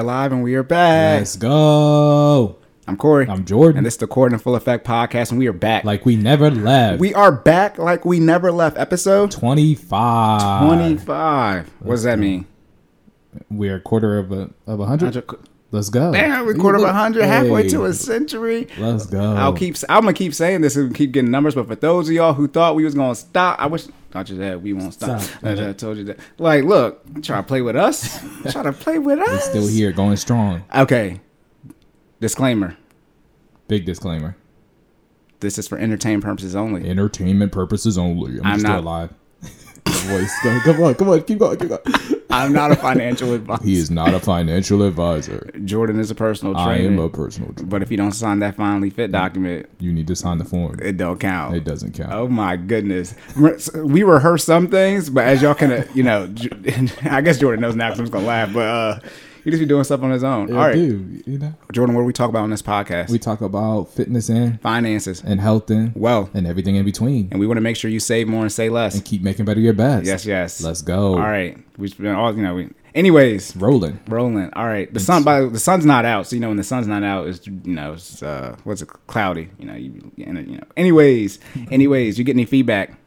are live and we are back. Let's go. I'm Corey. I'm Jordan. and this is the Cord and Full Effect podcast, and we are back. like we never left. we are back like we never left. Episode 25. 25. What does that mean? We're a quarter of a of a hundred. Let's go. Damn, we quarter of a hundred, halfway Hey, to a century. Let's go. I'll keep. I'm gonna keep saying this and keep getting numbers. But for those of y'all who thought we was gonna stop, I wish. Not just that we won't stop. Stop. I told you that. Like, look, try to play with us. try to play with us. Still here, going strong. Okay. Disclaimer. Big disclaimer. This is for entertainment purposes only. Entertainment purposes only. I'm, I'm still not- alive. Voice. Come on, come on, keep going, keep going. I'm not a financial advisor. He is not a financial advisor. Jordan is a personal trainer. I am a personal. trainer. but if you don't sign that finally fit document, You need to sign the form. it don't count. It doesn't count. Oh my goodness. We rehearse some things, but as y'all can, uh, you know, I guess Jordan knows now because I'm just going to laugh, but uh, he just be doing stuff on his own. Yeah, All right. dude. You know, Jordan, what do we talk about on this podcast? we talk about fitness and Finances, and health and wealth, and everything in between, and we want to make sure you save more and say less. and keep making better your best. Yes, yes. Let's go. All right. We've been all, you know, we, anyways, Rolling. rolling. All right. The sun, by the sun's not out. So, you know, when the sun's not out, it's, you know, it's, uh, what's it, cloudy, you know, you, you know, anyways, anyways, you get any feedback?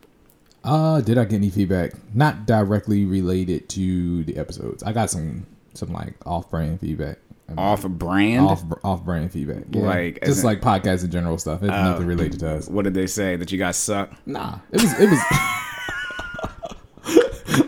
Uh, did I get any feedback? Not directly related to the episodes. I got some some like off brand feedback. I mean, Off brand? off off brand feedback. Yeah. Like, just in- like podcasts and general stuff. It's uh, nothing related to us. What did they say? That you guys suck? Nah. It was it was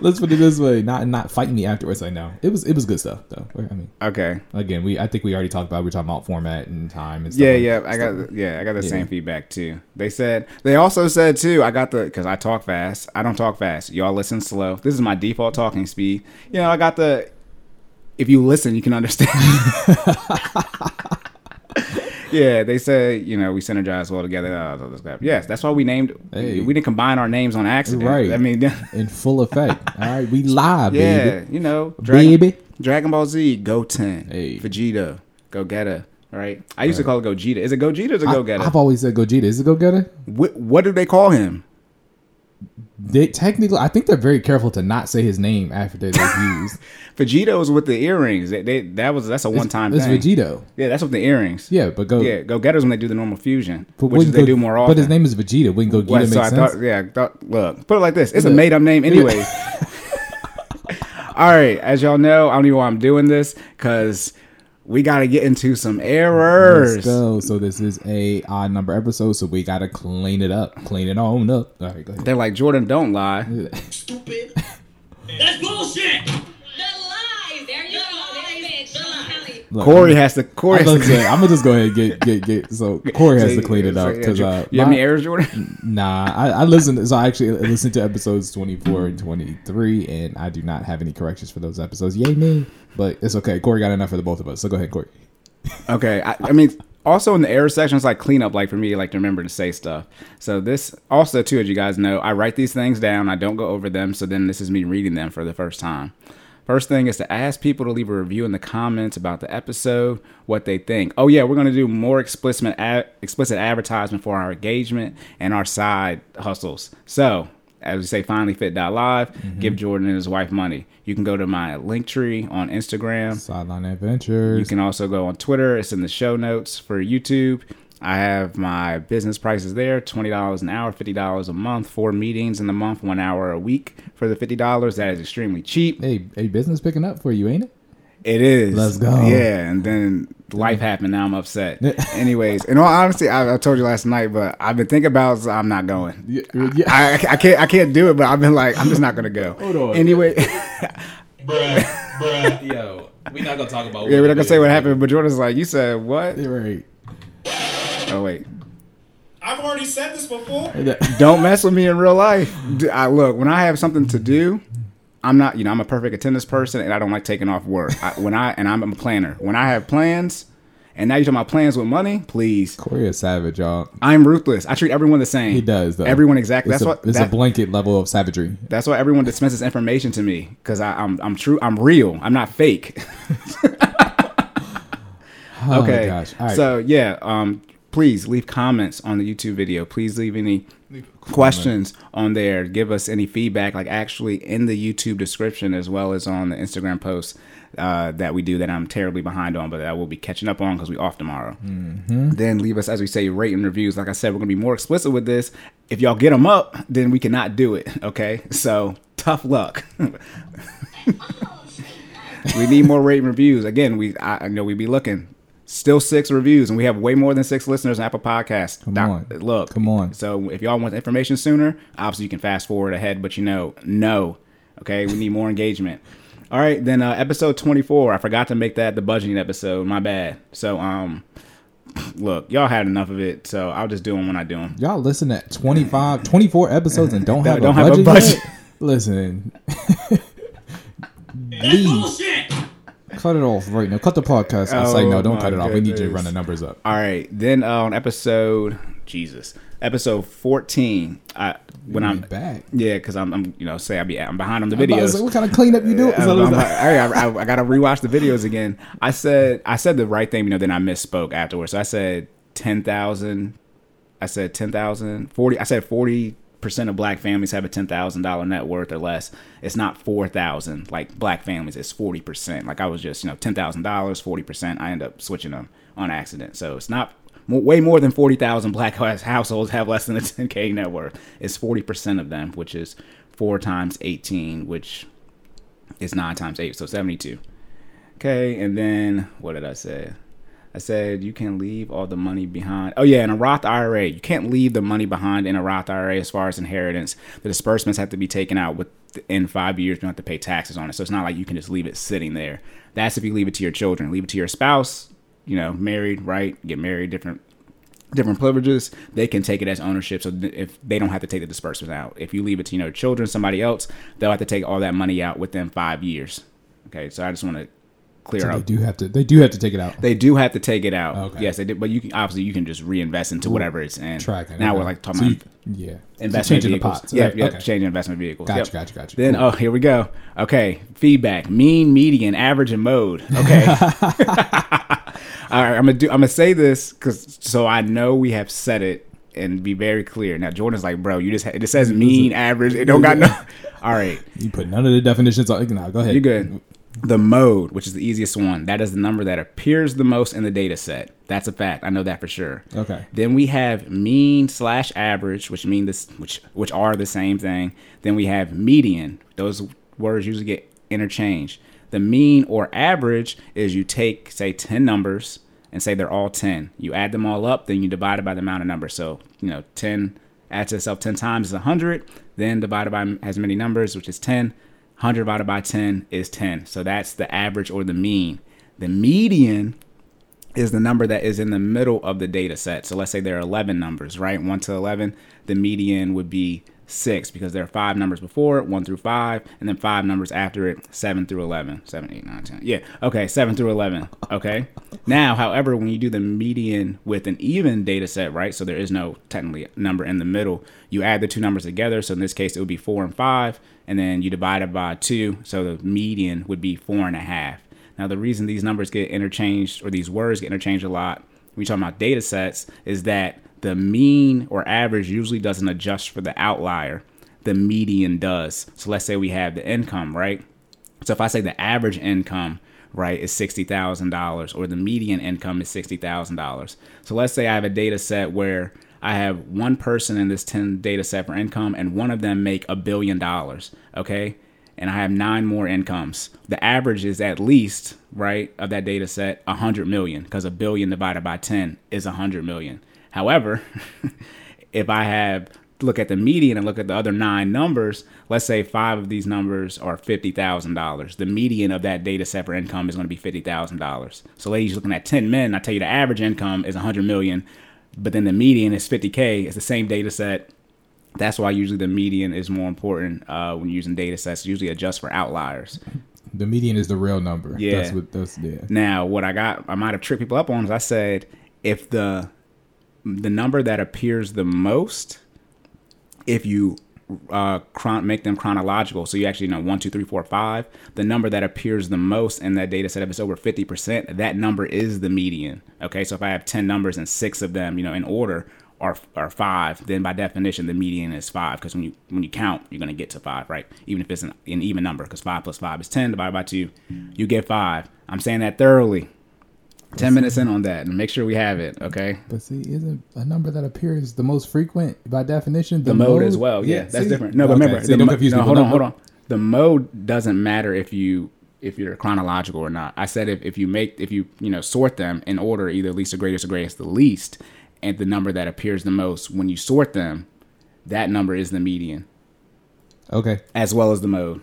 Let's put it this way, not not fighting me afterwards. I know it was it was good stuff though. I mean, Okay. again, we I think we already talked about we are talking about format and time and stuff. Yeah, like- yeah, I got yeah, I got the same feedback too. They said they also said too. I got the because I talk fast. I don't talk fast. Y'all listen slow. This is my default talking speed. You know, I got the. If you listen, you can understand. yeah, they said you know we synergize well together. Uh. Yes, that's why we named. Hey. We didn't combine our names on accident. Right. I mean, in full effect. All right, we live, yeah, baby. you know, Dragon, Baby. Dragon Ball Z, Goten, Hey. Vegeta, Go Getter. Right. I used to call it Gogeta. Is it Gogeta or is it Go I, Getter? I've always said Gogeta. Is it Go Getter? What, what do they call him? They technically, I think they're very careful to not say his name after they're used. Vegito's with the earrings. They, they that was that's a one time It's thing. Vegito. Yeah, that's with the earrings. Yeah, but go. Yeah, go getters when they do the normal fusion, but which is they Go- do more often. But his name is Vegeta. Wouldn't Gogeta What, make so I sense? thought, yeah, I thought, look, put it like this: it's a made up name, anyway. All right, as y'all know, I don't know why I'm doing this because we got to get into some errors. Let's go. So this is a odd number episode, so we gotta clean it up, clean it on up. All right, go ahead. They're like Jordan, don't lie. Stupid. That's bullshit. Look, Corey I'm, has to. Corey I'm, has gonna say, I'm gonna just go ahead and get get get. So Corey has to clean it So, up because Jo- uh, you have any errors, Jordan? Nah, I, I listened. So I actually listened to episodes 24 and 23, and I do not have any corrections for those episodes. Yay me! But it's okay. Corey got enough for the both of us. So go ahead, Corey. Okay, I, I mean, also in the error section, it's like cleanup, like for me, like to remember to say stuff. So this also too, as you guys know, I write these things down. I don't go over them. So then this is me reading them for the first time. First thing is to ask people to leave a review in the comments about the episode, what they think. Oh yeah, we're gonna do more explicit ad, explicit advertisement for our engagement and our side hustles. So as we say, finallyfit.live, mm-hmm. give Jordan and his wife money. You can go to my Linktree on Instagram. Sideline Adventures. You can also go on Twitter. It's in the show notes for YouTube. I have my business prices there $20 an hour, $50 a month, four meetings in the month, one hour a week for the $50. That is extremely cheap. hey, hey, business picking up for you, ain't it? It is. Let's go. Yeah. And then life happened. Now I'm upset. Anyways, in all honesty, I, I told you last night, but I've been thinking about so I'm not going. Yeah, yeah. I, I can't I can't do it, but I've been like, I'm just not going to go. Hold on. Anyway, Bruh, bruh. Yo, we're not gonna talk about. yeah, we're not going to say what happened, but Jordan's like, you said what? You're right. Oh, wait. I've already said this before. don't mess with me in real life. I look when I have something to do. I'm not, you know, I'm a perfect attendance person, and I don't like taking off work. I, when I and I'm a planner. When I have plans, and now you're talking about plans with money, please. Corey is savage, y'all. I'm ruthless. I treat everyone the same. He does though. Everyone exactly. It's That's a, what. It's that- a blanket level of savagery. that's why everyone dispenses information to me because I'm I'm true. I'm real. I'm not fake. Oh okay. my gosh. All right. So yeah, um, please leave comments on the YouTube video. Please leave any questions on there. Give us any feedback, like actually in the YouTube description as well as on the Instagram post uh, that we do that I'm terribly behind on, but that we'll be catching up on because we off tomorrow. Then leave us, as we say, rate and reviews. Like I said, we're gonna be more explicit with this. If y'all get them up, then we cannot do it. Okay, so tough luck. we need more rate and reviews. Again, we I I know we'd be looking. Still six reviews, and we have way more than six listeners on Apple Podcasts. Come Doc- on. look, Come on. So if y'all want the information sooner, obviously you can fast forward ahead, but you know, no. Okay, we need more engagement. All right, then uh, episode twenty four. I forgot to make that the budgeting episode. My bad. So um, look, y'all had enough of it, so I'll just do them when I do them. Y'all listen at 25, 24 episodes and don't have, Don't a, have a budget budget. yet? Listen, That's Leave. Cut it off right now. Cut the podcast. I say Oh no, don't cut it off. We need you to run the numbers up. All right, then uh, on episode Jesus, episode fourteen. I when I'm back. yeah, because I'm, I'm you know say I be I'm behind on the I'm about to videos. what kind of cleanup you do? I, I, I, I gotta rewatch the videos again. I said I said the right thing, you know. Then I misspoke afterwards. So I said ten thousand. I said ten thousand forty. I said forty percent of black families have a ten thousand dollar net worth or less. It's not four thousand like black families. It's forty percent. Like I was just you know ten thousand dollars, forty percent. I end up switching them on accident. So it's not. Way more than forty thousand black households have less than a ten k net worth. It's forty percent of them, which is four times eighteen, which is 9 times 8, so 72. Okay, and then what did I say? I said you can't leave all the money behind. Oh yeah, in a Roth IRA, you can't leave the money behind in a Roth IRA as far as inheritance. The disbursements have to be taken out within five years. You don't have to pay taxes on it, so it's not like you can just leave it sitting there. That's if you leave it to your children. Leave it to your spouse. You know, married, right? Get married, different different privileges, they can take it as ownership. So th- if they don't have to take the disbursement out, if you leave it to you know children, somebody else, they'll have to take all that money out within five years. Okay, so I just want to clear So they do have to. They do have to take it out. They do have to take it out. Okay. Yes, they do. But you can obviously you can just reinvest into whatever it's in. Tracking. Now okay. we're like talking So about you- yeah, investment changing the vehicles. pots. Yeah, Right, yeah, okay. changing investment vehicles. Gotcha, Yep. gotcha, gotcha. Then Cool. oh, here we go. Okay, feedback: mean, median, average, and mode. Okay. All right, I'm gonna do. I'm gonna say this because so I know we have said it and be very clear. Now Jordan's like, bro, you just ha- it says mean, average. It don't got no. All right, You put none of the definitions on. No, go ahead. you're good. The mode, which is the easiest one, that is the number that appears the most in the data set. That's a fact. I know that for sure. Okay. Then we have mean slash average, which mean this, which which are the same thing. Then we have median. Those words usually get interchanged. The mean or average is you take say ten numbers and say they're all ten. You add them all up, then you divide it by the amount of numbers. So you know, ten adds to itself ten times is hundred. Then divided by as many numbers, which is ten. 100 divided by 10 is 10. So that's the average or the mean. The median is the number that is in the middle of the data set. So let's say there are 11 numbers, right? 1 to 11. The median would be 6 because there are five numbers before it, 1 through 5, and then five numbers after it, 7 through 11. 7, 8, 9, 10. Yeah, okay, 7 through 11. Okay. now, however, when you do the median with an even data set, right? So there is no technically number in the middle, you add the two numbers together. So in this case, it would be 4 and 5, and then you divide it by 2. So the median would be four and a half. Now, the reason these numbers get interchanged or these words get interchanged a lot when we talk about data sets is that the mean or average usually doesn't adjust for the outlier. The median does. So let's say we have the income, right? So if I say the average income, right, is $60,000 or the median income is $60,000. So let's say I have a data set where I have one person in this 10 data set for income and one of them make a billion dollars, okay? And I have nine more incomes. The average is at least, right, of that data set, 100 million because a billion divided by 10 is 100 million. However, if I have look at the median and look at the other nine numbers, let's say five of these numbers are fifty thousand dollars. The median of that data set for income is going to be fifty thousand dollars. So, ladies, looking at ten men. I tell you, the average income is a hundred million, but then the median is fifty k. It's the same data set. That's why usually the median is more important uh, when using data sets. Usually adjust for outliers. The median is the real number. Yeah. That's what. That's yeah. Now, what I got, I might have tripped people up on is I said if the the number that appears the most, if you uh, chron- make them chronological, so you actually know one, two, three, four, five, the number that appears the most in that data set, if it's over fifty percent, that number is the median. Okay, so if I have ten numbers and six of them, you know, in order, are are five, then by definition the median is five because when you when you count, you're gonna get to five, right? Even if it's an, an even number, because five plus five is ten divided by two, you get five. I'm saying that thoroughly. Ten minutes in on that, and make sure we have it. Okay. But see, isn't a number that appears the most frequent by definition the mode, as well. Yeah, that's see? different. No, but Okay, remember, see, the don't confuse no. Hold on, hold on. The mode doesn't matter if you if you're chronological or not. I said if, if you make if you you know sort them in order, either least to greatest or greatest to least, and the number that appears the most when you sort them, that number is the median Okay, as well as the mode.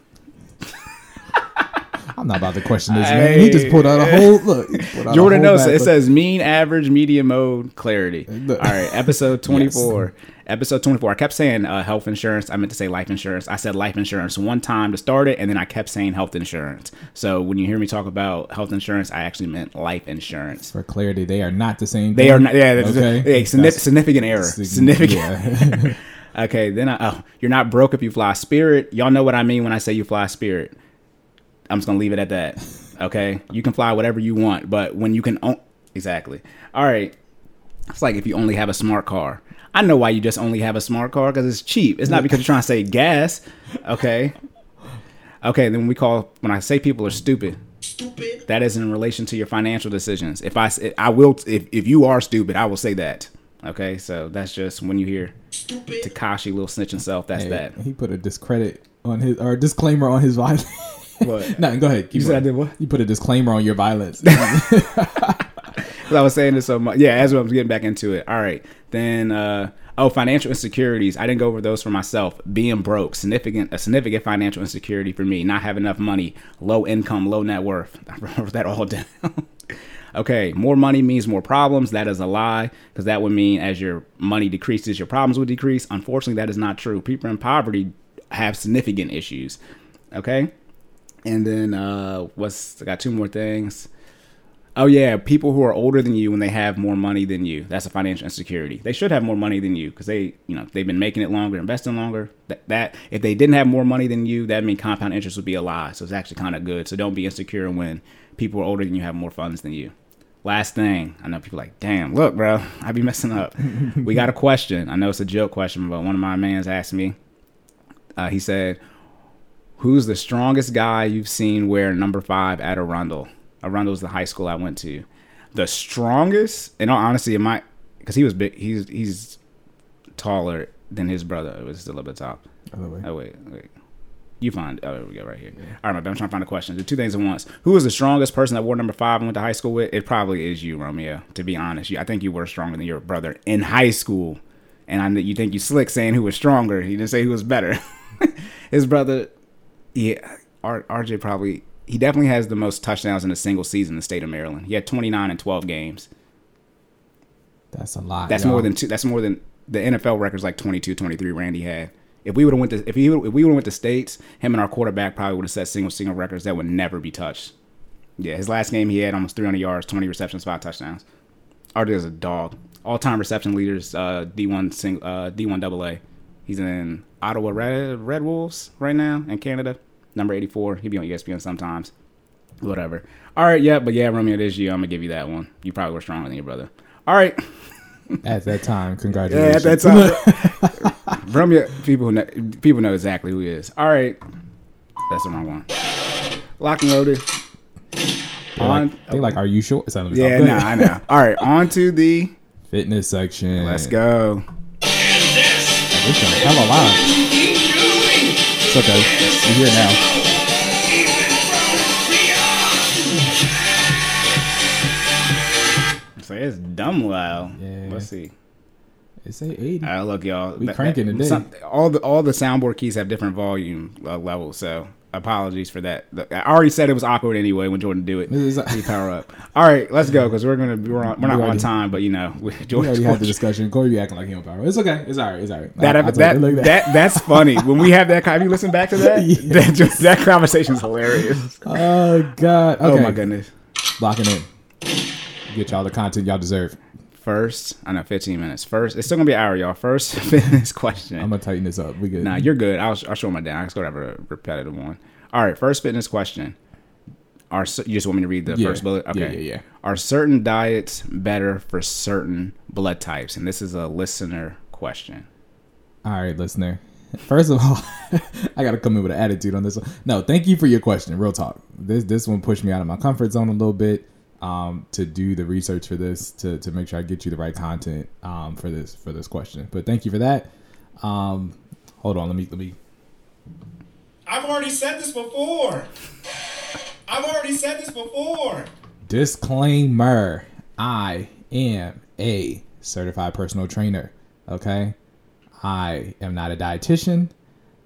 I'm not about to question this man. He just pulled out a whole look. he pulled out a Jordan knows it says mean, average, median, mode, clarity. Look. All right, episode 24. Episode 24. I kept saying uh, health insurance. I meant to say life insurance. I said life insurance one time to start it, and then I kept saying health insurance. So when you hear me talk about health insurance, I actually meant life insurance. for clarity. They are not the same. They thing. are not, yeah, that's, Okay. significant error. Significant. Yeah. Okay, then I, oh, you're not broke if you fly Spirit. Y'all know what I mean when I say you fly Spirit. I'm just gonna leave it at that. Okay, you can fly whatever you want, but when you can, own exactly. All right, it's like if you only have a smart car. I know why you just only have a smart car because it's cheap. It's not because you're trying to save gas. Okay. Okay, then we call when I say people are stupid. Stupid. That is in relation to your financial decisions. If I I will, if, if you are stupid, I will say that. Okay, so that's just when you hear Stupid. Tekashi little snitching self. That's Hey, that. He put a discredit on his or a disclaimer on his violence. What? no, go ahead. Keep You said I did what? You put a disclaimer on your violence. I was saying this so much. Yeah, as I was getting back into it. All right, then. uh Oh, financial insecurities. I didn't go over those for myself. Being broke, significant, a significant financial insecurity for me. Not having enough money, low income, low net worth. I wrote that all down. okay, more money means more problems. That is a lie because that would mean as your money decreases, your problems would decrease. Unfortunately, that is not true. People in poverty have significant issues. Okay, and then uh what's I got two more things. Oh yeah, people who are older than you when they have more money than you. That's a financial insecurity. They should have more money than you because they, you know, they've been making it longer, investing longer. That, that if they didn't have more money than you, that means compound interest would be a lie. So it's actually kind of good. So don't be insecure when people are older than you have more funds than you. Last thing, I know people are like, damn, look, bro, I be messing up. we got a question. I know it's a joke question, but one of my mans asked me. Uh, he said, "Who's the strongest guy you've seen wear number five at Arundel?" Arundel's the high school I went to. The strongest, in all honesty, it might because he was big. He's he's taller than his brother. It was still up at top. Other way. Oh wait, wait. You find. Oh, there we go, right here. All right, my bad. I'm trying to find a question. Do two things at once. Who was the strongest person that wore number five and went to high school with? It probably is you, Romeo. To be honest, you, I think you were stronger than your brother in high school. And I you think you slick saying who was stronger. He didn't say who was better. His brother, yeah, R, RJ probably. He definitely has the most touchdowns in a single season in the state of Maryland. He had 29 in 12 games. That's a lot. That's y'all. more than two. That's more than the NFL records like 22, 23 Randy had. If we would have went to if he if we would have went to states, him and our quarterback probably would have set single single records that would never be touched. Yeah, his last game he had almost 300 yards, 20 receptions, five touchdowns. RJ is a dog. All time reception leaders, uh, D1 sing, uh, D1 double A. He's in Ottawa Red Red Wolves right now in Canada. Number 84. He'll be on ESPN sometimes. Whatever. All right, yeah, but yeah, Romeo, it is you. I'm gonna give you that one. You probably were stronger than your brother. All right. At that time, Yeah, congratulations. at that time. Romeo, people know, people know exactly who he is. All right, that's the wrong one. Lock and loaded. They're On, like, they like, are you sure? It's not- yeah, ahead. I know. All right, on to the. Fitness section. Let's go. Is a hell of a lot. It's okay. We're here now. So it's dumb loud. Yeah. Let's see. It's a 80. All right, look, y'all. We That- cranking that- today. some- all the all the soundboard keys have different volume uh, levels, so apologies for that. I already said it was awkward anyway when Jordan do it. He power up. All right, let's go because we're gonna we're, on, we're not We on time, but you know we, we already had the discussion. Corey be acting like he on power. It's okay. It's all right. It's all right. that I- I that, you, look that that's funny when we have that. Have you listened back to that? Yeah. that, just, that conversation's hilarious. Oh God. Okay. Oh my goodness. Locking in. Get y'all the content y'all deserve. First, I know 15 minutes. First, it's still gonna be an hour, y'all. First, fitness question. I'm gonna tighten this up. We good. Nah, you're good. I'll, I'll show my down. Let's go to have a repetitive one. All right, first fitness question. are you just want me to read the Yeah. first bullet? Yeah, Okay. yeah, yeah. Are certain diets better for certain blood types? And this is a listener question. All right, listener. First of all, I gotta come in with an attitude on this one. No, thank you for your question. Real talk. This this one pushed me out of my comfort zone a little bit. Um, to do the research for this to to make sure I get you the right content um for this for this question. But thank you for that. Um, hold on. Let me let me. I've already said this before. I've already said this before. Disclaimer: I am a certified personal trainer. Okay, I am not a dietitian.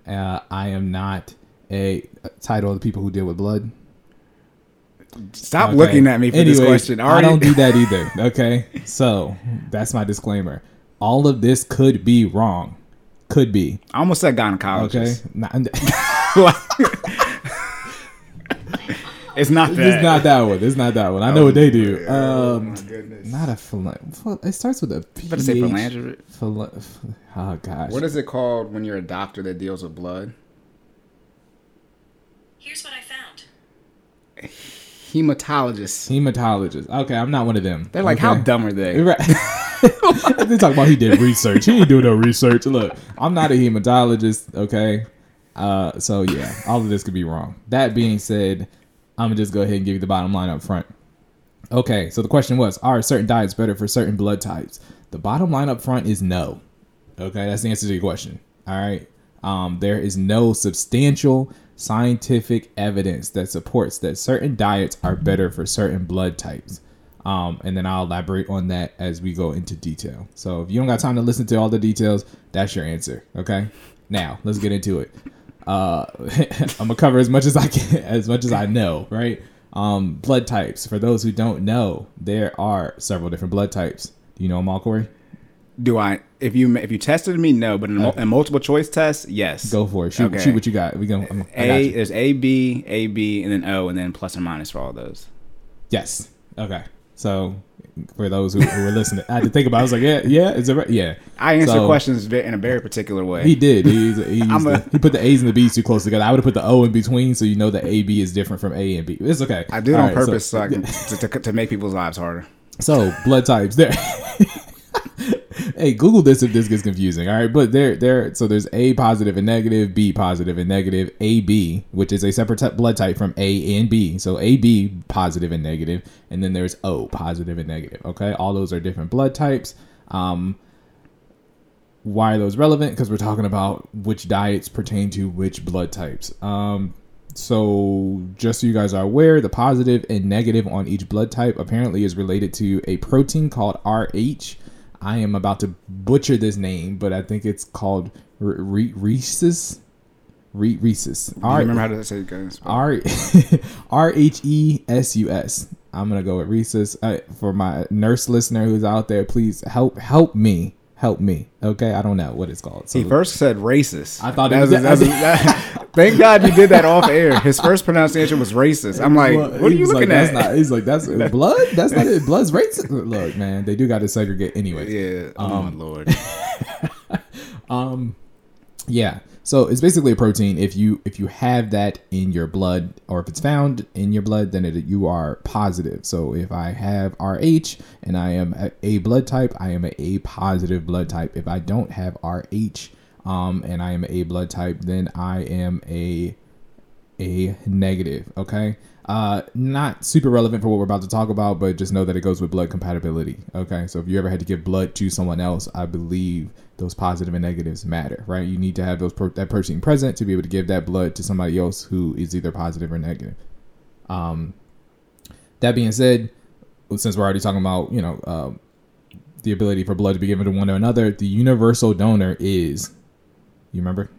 Uh, I am not a title of the people who deal with blood. Stop Okay. looking at me for this Anyways, question. I don't do that either. Okay, so that's my disclaimer. All of this could be wrong. Could be. I almost said Okay. gynecologist. Not, It's not that. it's not that one. It's not that one. I know what they do. Um, goodness. not a philan- It starts with a P. Better say philanthropy. Phila- oh gosh. What is it called when you're a doctor that deals with blood? Here's what I found. Hematologist. Hematologist. Okay, I'm not one of them. They're like, okay? how dumb are they? Right. they talk about he did research. He ain't doing no research. Look, I'm not a hematologist. Okay. Uh, so yeah, all of this could be wrong. That being said, I'm gonna just go ahead and give you the bottom line up front. Okay, so the question was, are certain diets better for certain blood types? The bottom line up front is no. Okay, that's the answer to your question. All right. Um, there is no substantial scientific evidence that supports that certain diets are better for certain blood types. Um, and then I'll elaborate on that as we go into detail. So if you don't got time to listen to all the details, that's your answer. Okay. Now let's get into it. Uh, I'm gonna cover as much as I can, as much as I know. Right. Um, blood types. For those who don't know, there are several different blood types. Do you know them all, Corey? Do I? If you if you tested me, no. But in, a, in multiple choice tests, yes. Go for it. Shoot, Okay. shoot what you got. We gonna. I'm, I got A there's A B A B and then O and then plus or minus for all those. Yes. Okay. So for those who, who were listening, I had to think about. it. I was like, yeah, yeah, is it right? Yeah. I answer So, questions in a very particular way. He did. He, he, I'm a- the- he put the A's and the B's too close together. I would have put the O in between, so you know that A B is different from A and B. It's okay. I do it All on right, purpose so, I can, to, to, to make people's lives harder. So blood types there. hey, Google this if this gets confusing. All right, but there, there. So there's A positive and negative, B positive and negative, AB, which is a separate ty- blood type from A and B. So AB positive and negative, and then there's O positive and negative. Okay, all those are different blood types. Um, why are those relevant? Because we're talking about which diets pertain to which blood types. Um, so just so you guys are aware, the positive and negative on each blood type apparently is related to a protein called RH. I am about to butcher this name, but I think it's called r- re- rhesus. Re- rhesus. You remember how to say it? R R H E S U S. I'm gonna go with rhesus. Uh, for my nurse listener who's out there, please help help me. Help me. Okay, I don't know what it's called. So He first said racist. I thought That was- that that- thank God you did that off air. His first pronunciation was racist. I'm like, Well, what are you looking like, at? That's not, he's like, that's blood. That's not it. Blood's racist. Look, man, they do got to segregate anyway. yeah. Oh Um, my lord. Um, yeah. So it's basically a protein. If you if you have that in your blood, or if it's found in your blood, then it, you are positive. So if I have Rh and I am a, blood type, I am a A positive blood type. If I don't have Rh, um, and I am a blood type, then I am a a negative. Okay. Uh, not super relevant for what we're about to talk about, but just know that it goes with blood compatibility. Okay. So if you ever had to give blood to someone else, I believe those positive and negatives matter, right? You need to have those pro- that protein present to be able to give that blood to somebody else who is either positive or negative. Um, that being said, since we're already talking about you know um, the ability for blood to be given to one or another, the universal donor is. You remember?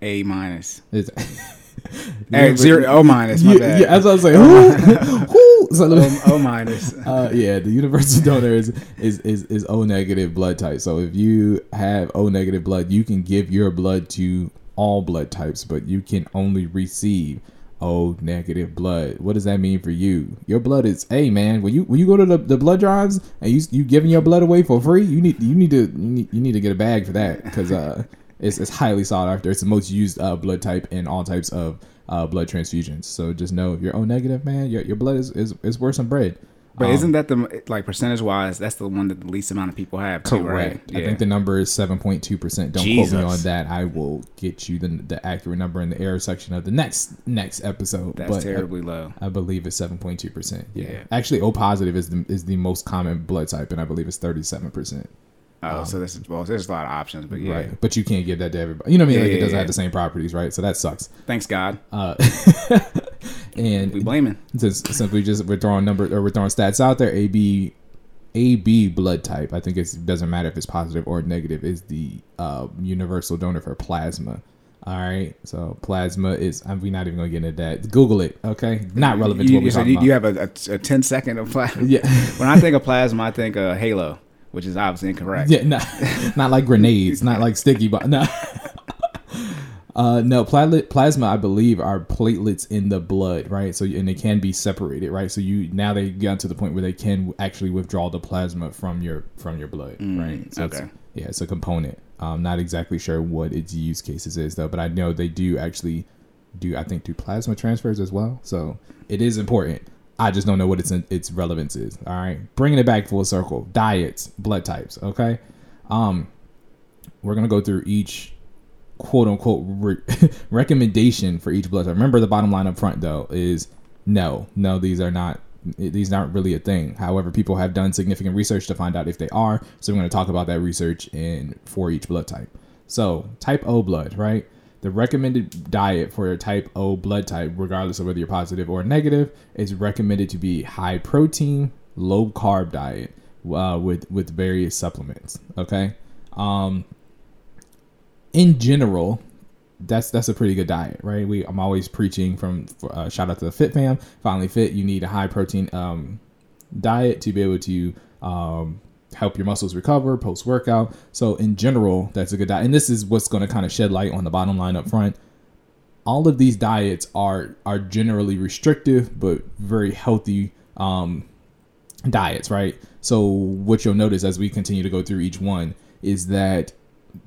A minus. Is Hey, zero O minus. My yeah, bad. yeah, as I was like, who, who? So me- O, o minus. uh, yeah, the universal donor is, is is is O negative blood type. So if you have O negative blood, you can give your blood to all blood types, but you can only receive O negative blood. What does that mean for you? Your blood is, hey man, when you when you go to the, the blood drives and you you giving your blood away for free, you need you need to you need, you need to get a bag for that because uh. It's, it's highly sought after. It's the most used uh, blood type in all types of uh, blood transfusions. So just know if you're O negative, man, your, your blood is, is, is worth some bread. But Um, isn't that the like percentage wise? That's the one that the least amount of people have. Too, right? I think the number is seven point two percent. Don't quote me on that. I will get you the the accurate number in the error section of the next next episode. that's but terribly low. I, I believe it's seven point two percent. Yeah. Yeah. Actually, O positive is the is the most common blood type, and I believe it's thirty seven percent. Oh, so this is well. There's a lot of options, but yeah. Right. But you can't give that to everybody. You know what I mean? Yeah, like it doesn't yeah. have the same properties, right? So that sucks. Thanks God. Uh, and We blaming. since since we just we're throwing number or we're throwing stats out there, AB AB blood type. I think it doesn't matter if it's positive or negative. Is the uh, universal donor for plasma. All right, so plasma is. I'm we not even gonna get into that. Google it. Okay, not relevant to what we're so talking you, about. you have a, a, a 10 second of plasma. Yeah. when I think of plasma, I think of Halo, which is obviously incorrect. Yeah, not, not like grenades, not like sticky, but no. Uh, no, plasma, I believe, are platelets in the blood, right? So, and they can be separated, right? So you now they got to the point where they can actually withdraw the plasma from your from your blood, right? So it's- yeah, it's a component. I'm not exactly sure what its use cases is though, but I know they do actually do. I think do plasma transfers as well. So it is important. I just don't know what its its relevance is. All right, bringing it back full circle. Diets, blood types. Okay, um, we're gonna go through each quote unquote re- recommendation for each blood type. Remember the bottom line up front though is no, no, these are not these aren't really a thing. However, people have done significant research to find out if they are. So we're going to talk about that research in for each blood type. So type O blood, right? The recommended diet for a type O blood type, regardless of whether you're positive or negative, is recommended to be high protein, low carb diet uh, with with various supplements. Okay. Um, in general, that's that's a pretty good diet, right? We I'm always preaching from uh, shout out to the Fit Fam. Finally Fit, you need a high protein um, diet to be able to um, help your muscles recover post workout. So in general, that's a good diet, and this is what's going to kind of shed light on the bottom line up front. All of these diets are are generally restrictive but very healthy um, diets, right? So what you'll notice as we continue to go through each one is that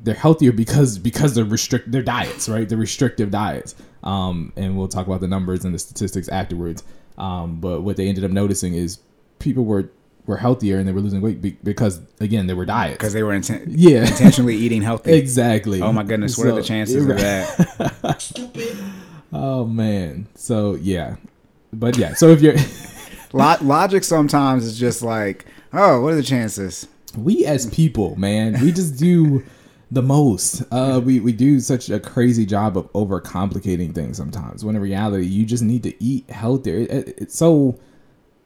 they're healthier because because they're restrict their diets, right? They're restrictive diets. Um, and we'll talk about the numbers and the statistics afterwards. Um, but what they ended up noticing is people were were healthier and they were losing weight be- because again they were diets. Because they were inten- Yeah. intentionally eating healthy. Exactly. Oh my goodness, what are the So- chances of that? Stupid. Oh man. So yeah. But yeah. So if you're Lo- logic sometimes is just like, oh, what are the chances? we as people, man, we just do the most. Uh, we we do such a crazy job of overcomplicating things sometimes. When in reality, you just need to eat healthier. It, it, it- so,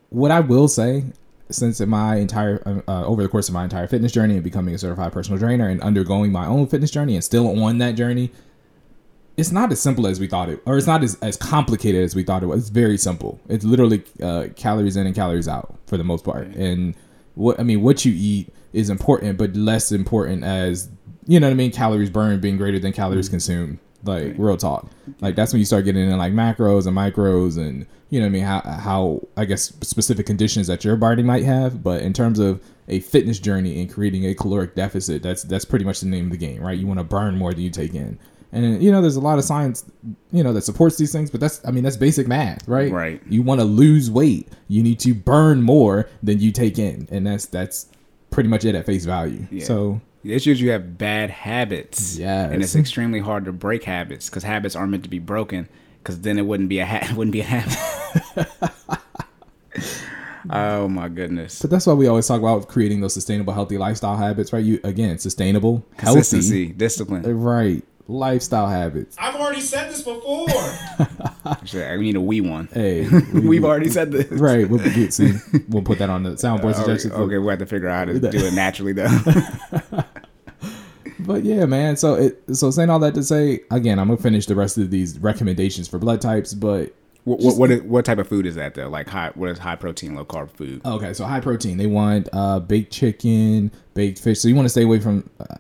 what I will say, since in my entire uh, over the course of my entire fitness journey and becoming a certified personal trainer and undergoing my own fitness journey and still on that journey, it's not as simple as we thought it, or it's not as, as complicated as we thought it was. It's very simple. It's literally uh, calories in and calories out for the most part. And what I mean, what you eat is important, but less important as you know what I mean. Calories burned being greater than calories consumed. Like real talk. Like that's when you start getting in like macros and micros and you know I mean. How how I guess specific conditions that your body might have. But in terms of a fitness journey and creating a caloric deficit, that's that's pretty much the name of the game, right? You want to burn more than you take in. And you know, there's a lot of science, you know, that supports these things, but that's, I mean, that's basic math, right? Right. You want to lose weight, you need to burn more than you take in, and that's that's pretty much it at face value. Yeah. So The issue is you have bad habits. Yeah, And it's extremely hard to break habits because habits aren't meant to be broken because then it wouldn't be a ha- it wouldn't be a habit. oh my goodness. But that's why we always talk about creating those sustainable, healthy lifestyle habits, right? You again, sustainable, healthy, Consistency, discipline. Uh, right? Lifestyle habits. I've already said this before. Actually, I need a we one. Hey, We've already said this. right. We'll, we see, we'll put that on the soundboard uh, Okay, suggestions. okay, we'll have to figure out how to do it naturally though. But yeah, man. So it so saying all that to say, again, I'm gonna finish the rest of these recommendations for blood types. But what, what, what, is, what type of food is that though? Like high, what is high protein, low carb food? okay, so high protein. They want uh, baked chicken, baked fish. So you want to stay away from. Uh,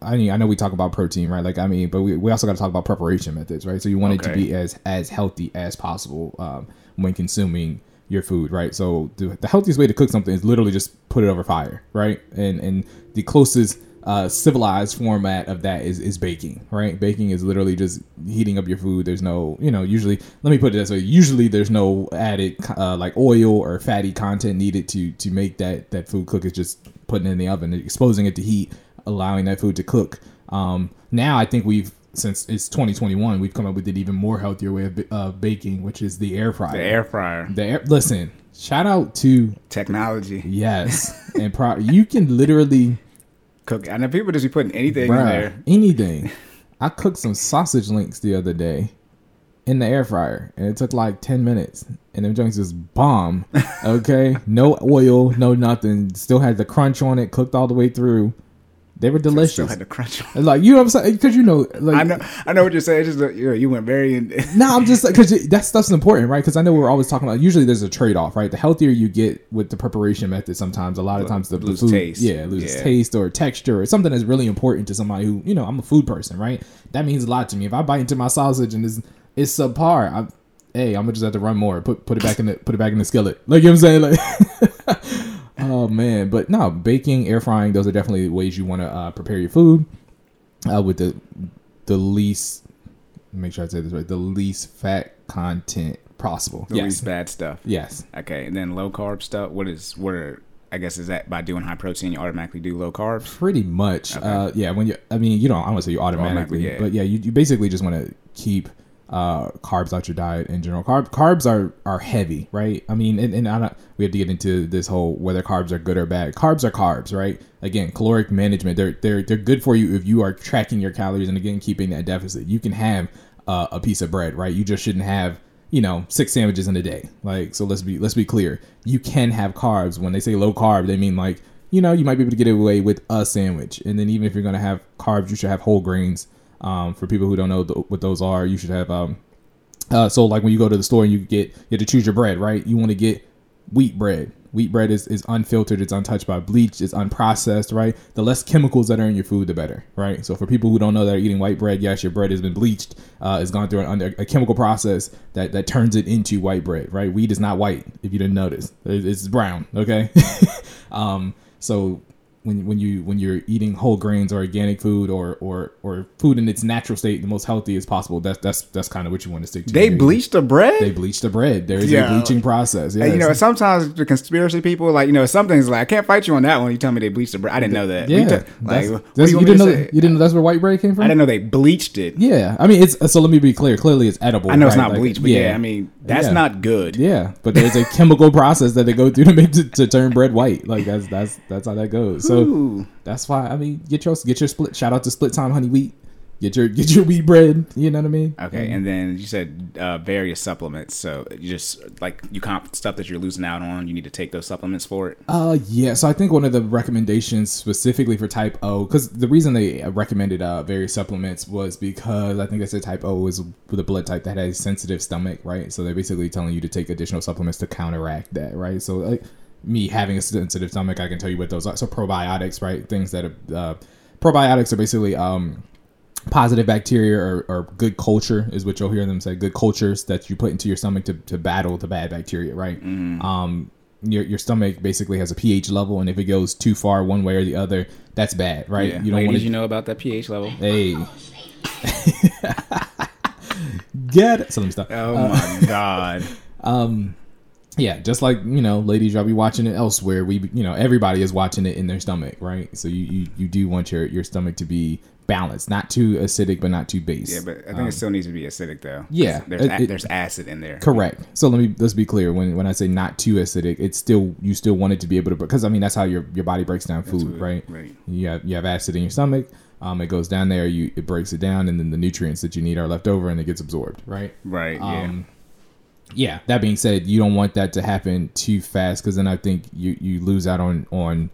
I mean, I know we talk about protein, right? Like, I mean, but we, we also got to talk about preparation methods, right? So you want it to be as as healthy as possible um, when consuming your food, right? So the, the healthiest way to cook something is literally just put it over fire, right? And and the closest uh, civilized format of that is, is baking, right? Baking is literally just heating up your food. There's no, you know, usually, let me put it this way. Usually there's no added uh, like oil or fatty content needed to, to make that, that food cook. It's just putting it in the oven, exposing it to heat, allowing that food to cook. Um, now I think we've, since it's 2021, we've come up with an even more healthier way of uh, baking, which is the air fryer. The air fryer The air, listen, shout out to technology. yes, and pro- you can literally Cook. I know people just be putting anything in there. anything. I cooked some sausage links the other day in the air fryer, and it took like ten minutes, and them joints just bomb. Okay, no oil, no nothing. Still had the crunch on it, cooked all the way through. They were Still delicious. had to crunch. Like you know what I'm saying? Because you know, like I know. I know what you're saying. It's just you know, you went very. In, No, I'm just because that stuff's important, right? Because I know we're always talking about. Usually, there's a trade off, right? The healthier you get with the preparation method, sometimes a lot of times the, Lose food, taste. yeah, loses Yeah. taste or texture or something that's really important to somebody who, you know, I'm a food person, right? That means a lot to me. If I bite into my sausage and it's it's subpar, I, hey, I'm gonna just have to run more. Put put it back in the put it back in the skillet. Like you know what I'm saying, like. Oh man, but no, baking, air frying, those are definitely ways you want to uh, prepare your food uh, with the the least. Make sure I say this right. The least fat content possible. the yes, least bad stuff. yes. Okay, and then low carb stuff. What is what are I guess is that by doing high protein you automatically do low carbs? Pretty much. Uh, yeah. When you, I mean, you don't. I don't want to say you automatically, Automatically, yeah. but yeah, you, you basically just want to keep uh, carbs out your diet in general. Carb carbs are are heavy, right? I mean, and, and I don't, we have to get into this whole whether carbs are good or bad. Carbs are carbs, right? Again, caloric management. They're they're they're good for you if you are tracking your calories and again keeping that deficit. You can have uh, a piece of bread, right? You just shouldn't have you know six sandwiches in a day. Like so, let's be let's be clear. You can have carbs. When they say low carb, they mean like you know, you might be able to get away with a sandwich. And then even if you're to have carbs, you should have whole grains. Um, for people who don't know what those are, you should have. Um, uh, so like when you go to the store and you get, you have to choose your bread, right? You want to get wheat bread. Wheat bread is, is unfiltered, it's untouched by bleach, it's unprocessed, right? The less chemicals that are in your food, the better, right? So for people who don't know that are eating white bread, yes, your bread has been bleached, uh, it's gone through an, under, a chemical process that, that turns it into white bread, right? Wheat is not white, if you didn't notice. It's brown, okay? um, so when when you when you're eating whole grains or organic food or or or food in its natural state, the most healthy as possible, that's that's that's kind of what you want to stick to. They You're- bleach the bread. they bleach the bread. There is Yeah. a bleaching process. And, you know, sometimes the conspiracy people, like, you know, some things like, I can't fight you on that one. You tell me they bleached the bread. I didn't know that. yeah, that's, like, what that's- you you, didn't know say? you didn't know that's where white bread came from. I didn't know they bleached it. Yeah, I mean it's so. Let me be clear. Clearly, it's edible. I know it's not Like, bleach, but yeah, I mean, that's Yeah. not good. Yeah, but there's a chemical process that they go through to make to, to turn bread white. Like that's that's that's how that goes. So Ooh. that's why I mean get your get your split. Shout out to Split Time Honey Wheat. Get your get your wheat bread. You know what I mean? Okay, and then you said uh, various supplements. So you just like you comp stuff that you're losing out on. You need to take those supplements for it. Uh, yeah. So I think one of the recommendations specifically for type O, because the reason they recommended uh, various supplements was because I think they said type O is with the blood type that has sensitive stomach, right? So they're basically telling you to take additional supplements to counteract that, right? So like me having a sensitive stomach, I can tell you what those are. So probiotics, right? Things that are uh, probiotics are basically um positive bacteria or, or good culture is what you'll hear them say good cultures that you put into your stomach to, to battle the bad bacteria right um your, your stomach basically has a ph level and if it goes too far one way or the other that's bad right Yeah. you don't Ladies, want to you know about that pH level. hey get it so let me stop Oh my god. Yeah just like you know ladies y'all be watching it elsewhere we you know everybody is watching it in their stomach right so you you, you do want your your stomach to be balanced not too acidic but not too base Yeah, but I think it still needs to be acidic though. Um, yeah, There's it- there's acid in there. Correct. So let me let's be clear. When when I say not too acidic, it's still you still want it to be able to because I mean that's how your your body breaks down food, what- right? right. You have you have acid in your stomach. Um, it goes down there. You it breaks it down, and then the nutrients that you need are left over, and it gets absorbed, right? Right. Um, Yeah. Yeah, that being said, you don't want that to happen too fast because then I think you you lose out on on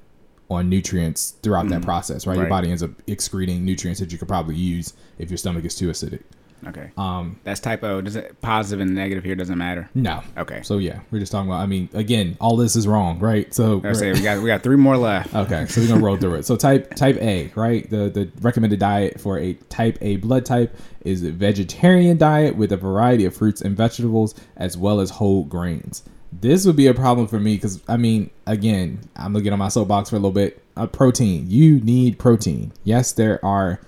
on nutrients throughout that mm. process, right? Your body ends up excreting nutrients that you could probably use if your stomach is too acidic. Okay. Um, That's type O. Does it positive and negative here doesn't matter? no. Okay. So yeah, we're just talking about. I mean, again, all this is wrong, right? So I say we got we got three more left. okay, so we're gonna roll through it. So type type A, right? The the recommended diet for a type A blood type is a vegetarian diet with a variety of fruits and vegetables as well as whole grains. This would be a problem for me because I mean, again, I'm gonna get on my soapbox for a little bit. uh, protein. You need protein. Yes, there are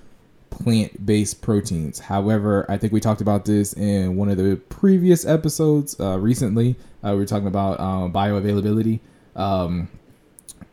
plant based proteins. However, I think we talked about this in one of the previous episodes uh, recently. Uh, we were talking about um, bioavailability. Um,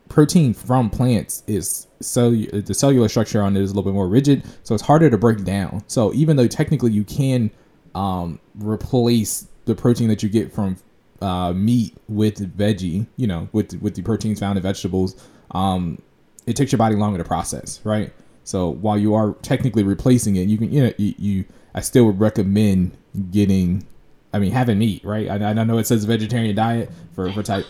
protein from plants is cellu- the cellular structure on it is a little bit more rigid, so it's harder to break down. So even though technically you can um, replace the protein that you get from uh, meat with veggie, you know, with with the proteins found in vegetables, um, it takes your body longer to process, right? So while you are technically replacing it, you can you know you, you I still would recommend getting, I mean having meat, right? I, I know it says vegetarian diet for for type.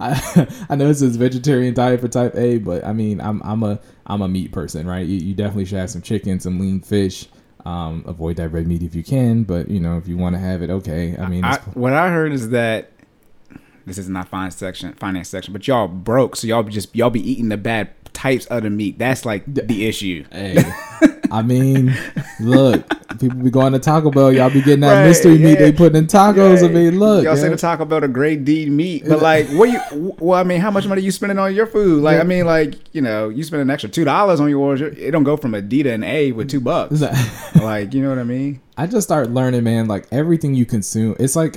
I, I know it says vegetarian diet for type A, but I mean I'm I'm a I'm a meat person, right? You, you definitely should have some chicken, some lean fish. Um, avoid that red meat if you can, but you know if you want to have it, okay. I mean, I, what I heard is that this is not finance section, finance section, but y'all broke, so y'all be just y'all be eating the bad types of the meat. That's like the issue. Hey, I mean, look, people be going to Taco Bell. Y'all be getting that Right, mystery meat they put in tacos. I mean, look, y'all say yeah. the Taco Bell a great D meat, but like, what you? Well, I mean, how much money you spending on your food? Like, I mean, like, you know, you spend an extra two dollars on your order. It don't go from a D to an A with two bucks. like, you know what I mean? I just start learning, man. Like everything you consume, it's like.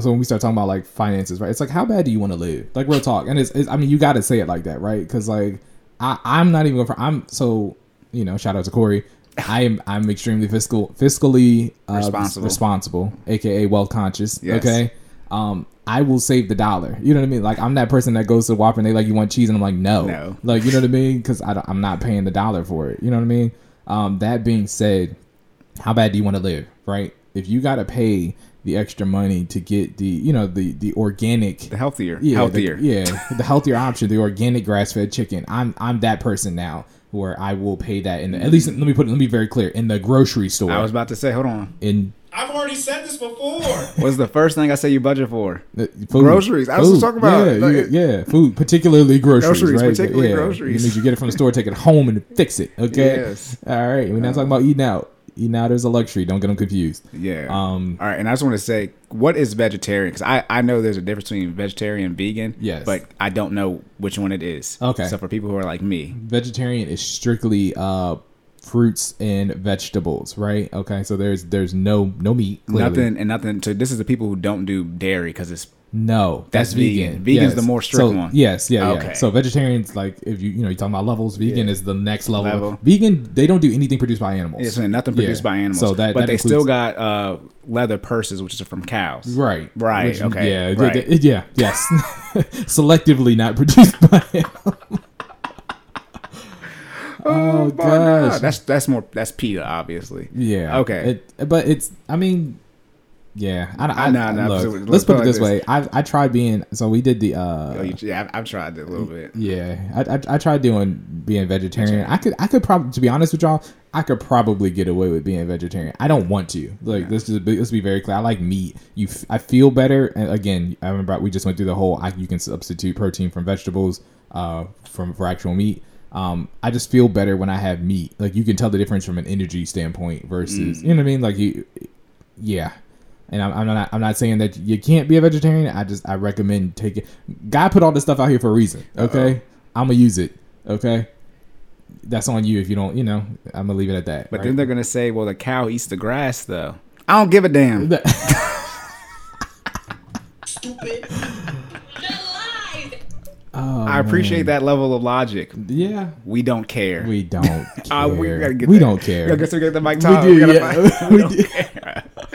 So when we start talking about like finances, right? It's like how bad do you want to live? Like real talk, and it's, it's I mean you got to say it like that, right? Because like I I'm not even going for I'm so you know shout out to Corey. I am I'm extremely fiscal fiscally uh, Responsible. responsible, aka well conscious. Yes. Okay, um, I will save the dollar. You know what I mean? Like I'm that person that goes to Whopper and they like you want cheese and I'm like no, No. like you know what I mean? Because I'm not paying the dollar for it. You know what I mean? Um, that being said, how bad do you want to live right if you got to pay the extra money to get the you know the the organic The healthier, yeah, healthier. the, yeah the healthier option the organic grass-fed chicken i'm i'm that person now where i will pay that in the, at least let me put it let me be very clear in the grocery store I was about to say, hold on. in I've already said this before. What's the first thing I say you budget for? food, Groceries. I was just talking about, yeah, like- you- yeah, food, particularly groceries, Groceries, right? particularly yeah. groceries. It means you get it from the store, take it home, and fix it. Okay. Yes. All right. We're not uh-huh. talking about eating out. Out is a luxury. Don't get them confused. Yeah. Um, All right, and I just want to say, what is vegetarian? Because I, I know there's a difference between vegetarian and vegan. Yes. But I don't know which one it is. Okay. So for people who are like me, vegetarian is strictly uh fruits and vegetables, right? Okay, so there's there's no no meat. Clearly. nothing and nothing. To this is the people who don't do dairy because it's No, That's that's, vegan. vegan. Vegan's the more strict so, one. Yes, yeah, yeah. Okay. So vegetarians, like if you you know you're talking about levels, vegan Yeah. is the next level. Level. Vegan, they don't do anything produced by animals. it's nothing produced Yeah. by animals. So that, but that they includes- still got uh, leather purses, which is from cows. right, Right, Which- okay, yeah, right. th- th- yeah, yes. Selectively not produced by. animals. oh My gosh, That's that's more that's PETA, obviously. Yeah. Okay. It, but it's. I mean, yeah. I, I, Nah, nah, look, let's, let's put put it this way. I I tried being. So we did the. uh Oh, you- yeah, I've, tried it a little bit. Yeah, I, I I tried doing being vegetarian. I could I could probably to be honest with y'all, I could probably get away with being vegetarian. I don't want to. Like let's just be, let's be very clear. I like meat. You f- I feel better. And again, I remember we just went through the whole. I, you can substitute protein from vegetables, uh, from for actual meat. Um, I just feel better when I have meat. Like you can tell the difference from an energy standpoint versus you know what I mean. Like you, yeah. And I'm, I'm not I'm not saying that you can't be a vegetarian. I just I recommend taking. God put all this stuff out here for a reason. Okay, I'm gonna use it. Okay, that's on you if you don't. You know, I'm gonna leave it at that. But right? then they're gonna say, well, the cow eats the grass, though. I don't give a damn. Stupid. Oh, I appreciate man. that level of logic. Yeah, We don't care. we don't. Care. Uh, we gotta get we that. don't care. I guess we get the mic We top. do, We yeah. find- We do.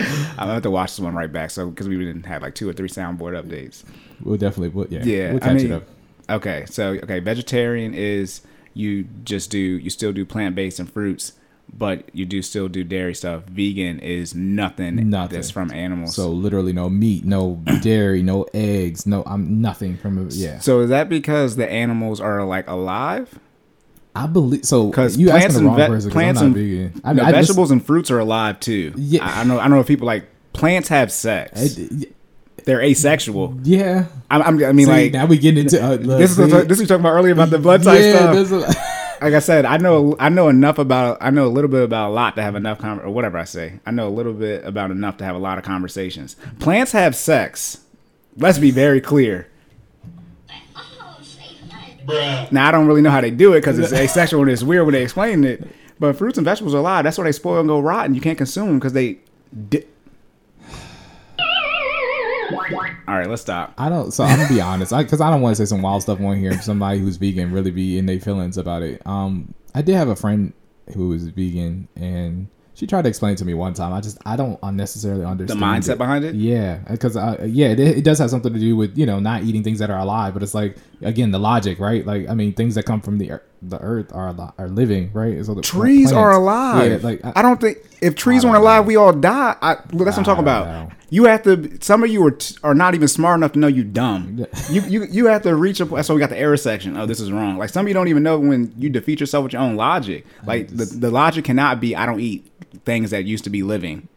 I'm gonna have to watch this one right back. So because we didn't have like two or three soundboard updates. We'll definitely. We'll, yeah, Yeah, we'll I catch mean, it up. okay. So okay, vegetarian is you just do you still do plant based and fruits, but you do still do dairy stuff. Vegan is nothing, Nothing. that's from animals. So literally, no meat, no dairy, no eggs, no. I'm nothing from. Yeah, so is that because the animals are like alive? I believe so. 'Cause you plants asking the and wrong ve- person. 'cause plants I'm not and- vegan. I No, mean, I just- vegetables and fruits are alive too. Yeah. I, I know. I know people like plants have sex. I- They're asexual. yeah. I, I'm, mean, See, like now we getting into uh, look, this is what, this we talking about earlier about the blood type yeah, stuff. is- like I said, I know I know enough about I know a little bit about a lot to have enough con- or whatever I say. I know a little bit about enough to have a lot of conversations. Plants have sex. Let's be very clear. Bruh. Now I don't really know how they do it because it's asexual and it's weird when they explain it. But fruits and vegetables are alive. That's why they spoil and go rotten. You can't consume them because they. Di- All right, let's stop. I don't. So I'm gonna be honest, because I, don't want to say some wild stuff on here. If somebody who's vegan really be in their feelings about it. Um, I did have a friend who was vegan, and she tried to explain to me one time. I just I don't unnecessarily understand The mindset it. behind it. Yeah, because uh, yeah, it, it does have something to do with you know not eating things that are alive, but it's like again the logic, right? Like I mean, things that come from the ear- the earth are ali- are living, right? So the Trees are alive. Yeah, like I, don't think if oh, trees weren't alive, know. we all die. I, well, that's what I'm talking about. know. You have to. Some of you are t- are not even smart enough to know you dumb. you you you have to reach a. That's why we got the error section. Oh, this is wrong. Like some of you don't even know when you defeat yourself with your own logic. Like the the logic cannot be. I don't eat things that used to be living.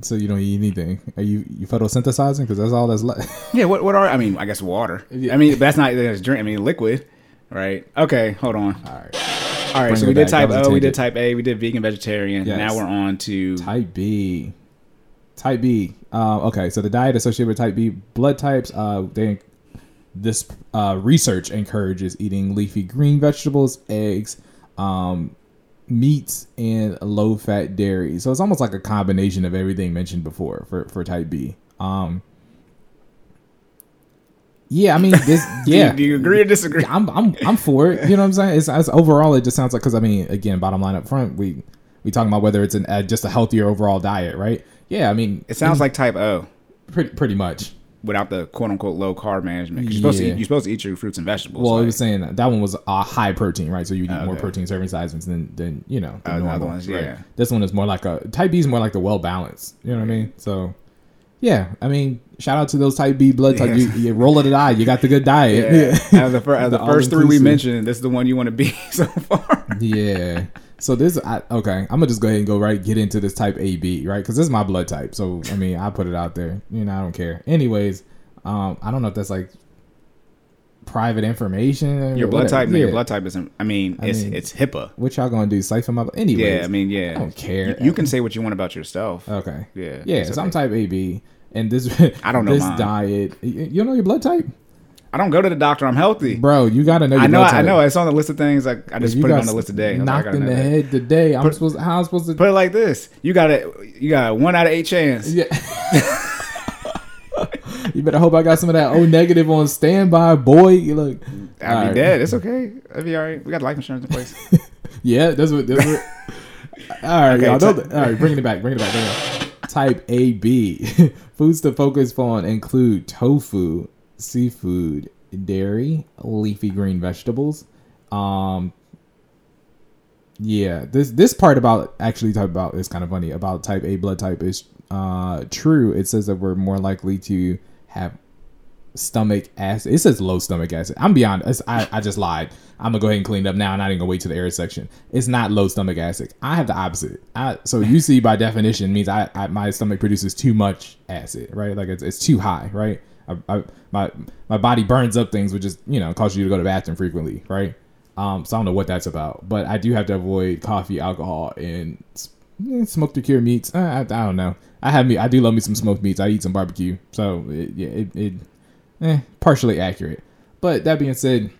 So you don't eat anything. Are you you photosynthesizing? Because that's all that's left. Yeah. What what are I mean? I guess water. I mean that's not that's drink. I mean liquid. Right. Okay. Hold on. all right. All right. Bring so we did back. type That was a O. We did type A. We did vegan vegetarian. Yes. Now we're on to Type B. Type B. Uh, okay, so the diet associated with type B blood types. Uh, they this uh, research encourages eating leafy green vegetables, eggs, um, meats, and low fat dairy. So it's almost like a combination of everything mentioned before for for type B. Um, yeah, I mean this. Do you- Yeah, Do you agree or disagree? I'm I'm I'm for it. You know what I'm saying? It's, it's overall it just sounds like because I mean again bottom line up front we we talking about whether it's an uh, just a healthier overall diet, right? Yeah, I mean It sounds like type O. pretty pretty much. Without the quote unquote low carb management. You're supposed to Yeah. eat, you're supposed to eat your fruits and vegetables. Well, like- was saying that, that one was a high protein, right? So you eat oh, more protein serving sizes than than you know the normal other ones, right? yeah. This one is more like a type B is more like the well balanced. You know what I mean? So yeah, I mean shout out to those type B blood type. You, you roll of the die, you got the good diet. yeah. out of the, fir- out the, The first three we mentioned, this is the one you want to be so far. Yeah. So this, I, okay, I'm gonna just go ahead and go right get into this type AB, right? Because this is my blood type. So I mean, I put it out there. You know, I don't care. Anyways, um, I don't know if that's like private information. Your blood whatever. type, no, your blood type isn't. I mean, I it's mean, it's HIPAA. What y'all gonna do? Siphon my? Anyways, Yeah, I mean, yeah. I don't care. You, you can say what you want about yourself. Okay. Yeah, Yeah. So I'm type AB, and this I don't know this mine. diet. You you don't know your blood type, I don't go to the doctor. I'm healthy. bro. You gotta know. I know. I type. know. It's on the list of things. Like I just put it on the list today. I was like, Knocked in the that. head today. I'm supposed. How I'm supposed to? Put it like this: you got it. You got a one out of eight chance. Yeah. you better hope I got some of that O negative on standby, boy. You look. I'd be Alright. dead. It's okay. I'd be all right. We got life insurance in place. Yeah, that's what. That's what. all right, Okay, y'all. Don't, all right, bringing it back. Bringing it back. Bringing it back. Type AB. Foods to focus on include tofu, seafood, dairy, leafy green vegetables. Um. Yeah, this this part about actually type about is kind of funny about type A blood type is uh true. It says that we're more likely to have stomach acid. It says low stomach acid. I'm beyond. I I just lied. I'm gonna go ahead and clean up now. I'm not even gonna wait to the error section. It's not low stomach acid. I have the opposite. I, so UC by definition means I, I my stomach produces too much acid, right? Like it's, it's too high, right? I, I, my my body burns up things, which is you know causes you to go to the bathroom frequently, right? Um, so I don't know what that's about, but I do have to avoid coffee, alcohol, and eh, smoked or cured meats. Uh, I, I don't know. I have me. I do love me some smoked meats. I eat some barbecue, so it, yeah, it, it eh, partially accurate. But that being said,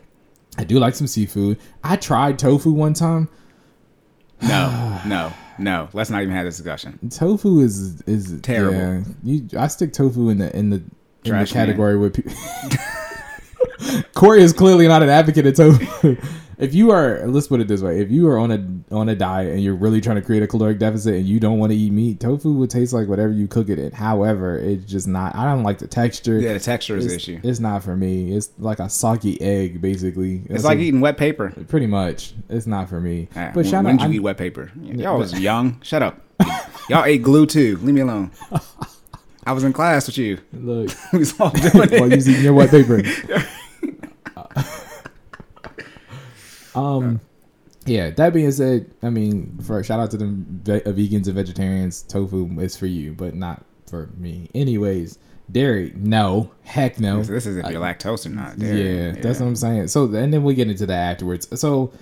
I do like some seafood. I tried tofu one time. No, no, no. Let's not even have this discussion. Tofu is is Terrible. Yeah, you, I stick tofu in the in the in the category where people. Corey is clearly not an advocate of tofu. if you are, let's put it this way: if you are on a on a diet and you're really trying to create a caloric deficit and you don't want to eat meat, tofu will taste like whatever you cook it in. However, it's just not. I don't like the texture. Yeah, the texture is the issue. It's not for me. It's like a soggy egg, basically. It's That's like a- eating wet paper. pretty much. It's not for me. Ah, but when, shout when out, did you I- eat wet paper? Y'all was young. Shut up. Y'all ate glue too. Leave me alone. I was in class with you. look. We was all doing while it. using your wet paper. um, yeah. That being said, I mean, for shout out to them ve- uh, vegans and vegetarians. Tofu is for you, but not for me. Anyways, dairy, no, heck no. So this is if you're lactose or not. Yeah, Dairy. that's what I'm saying. So and then we get into that afterwards. So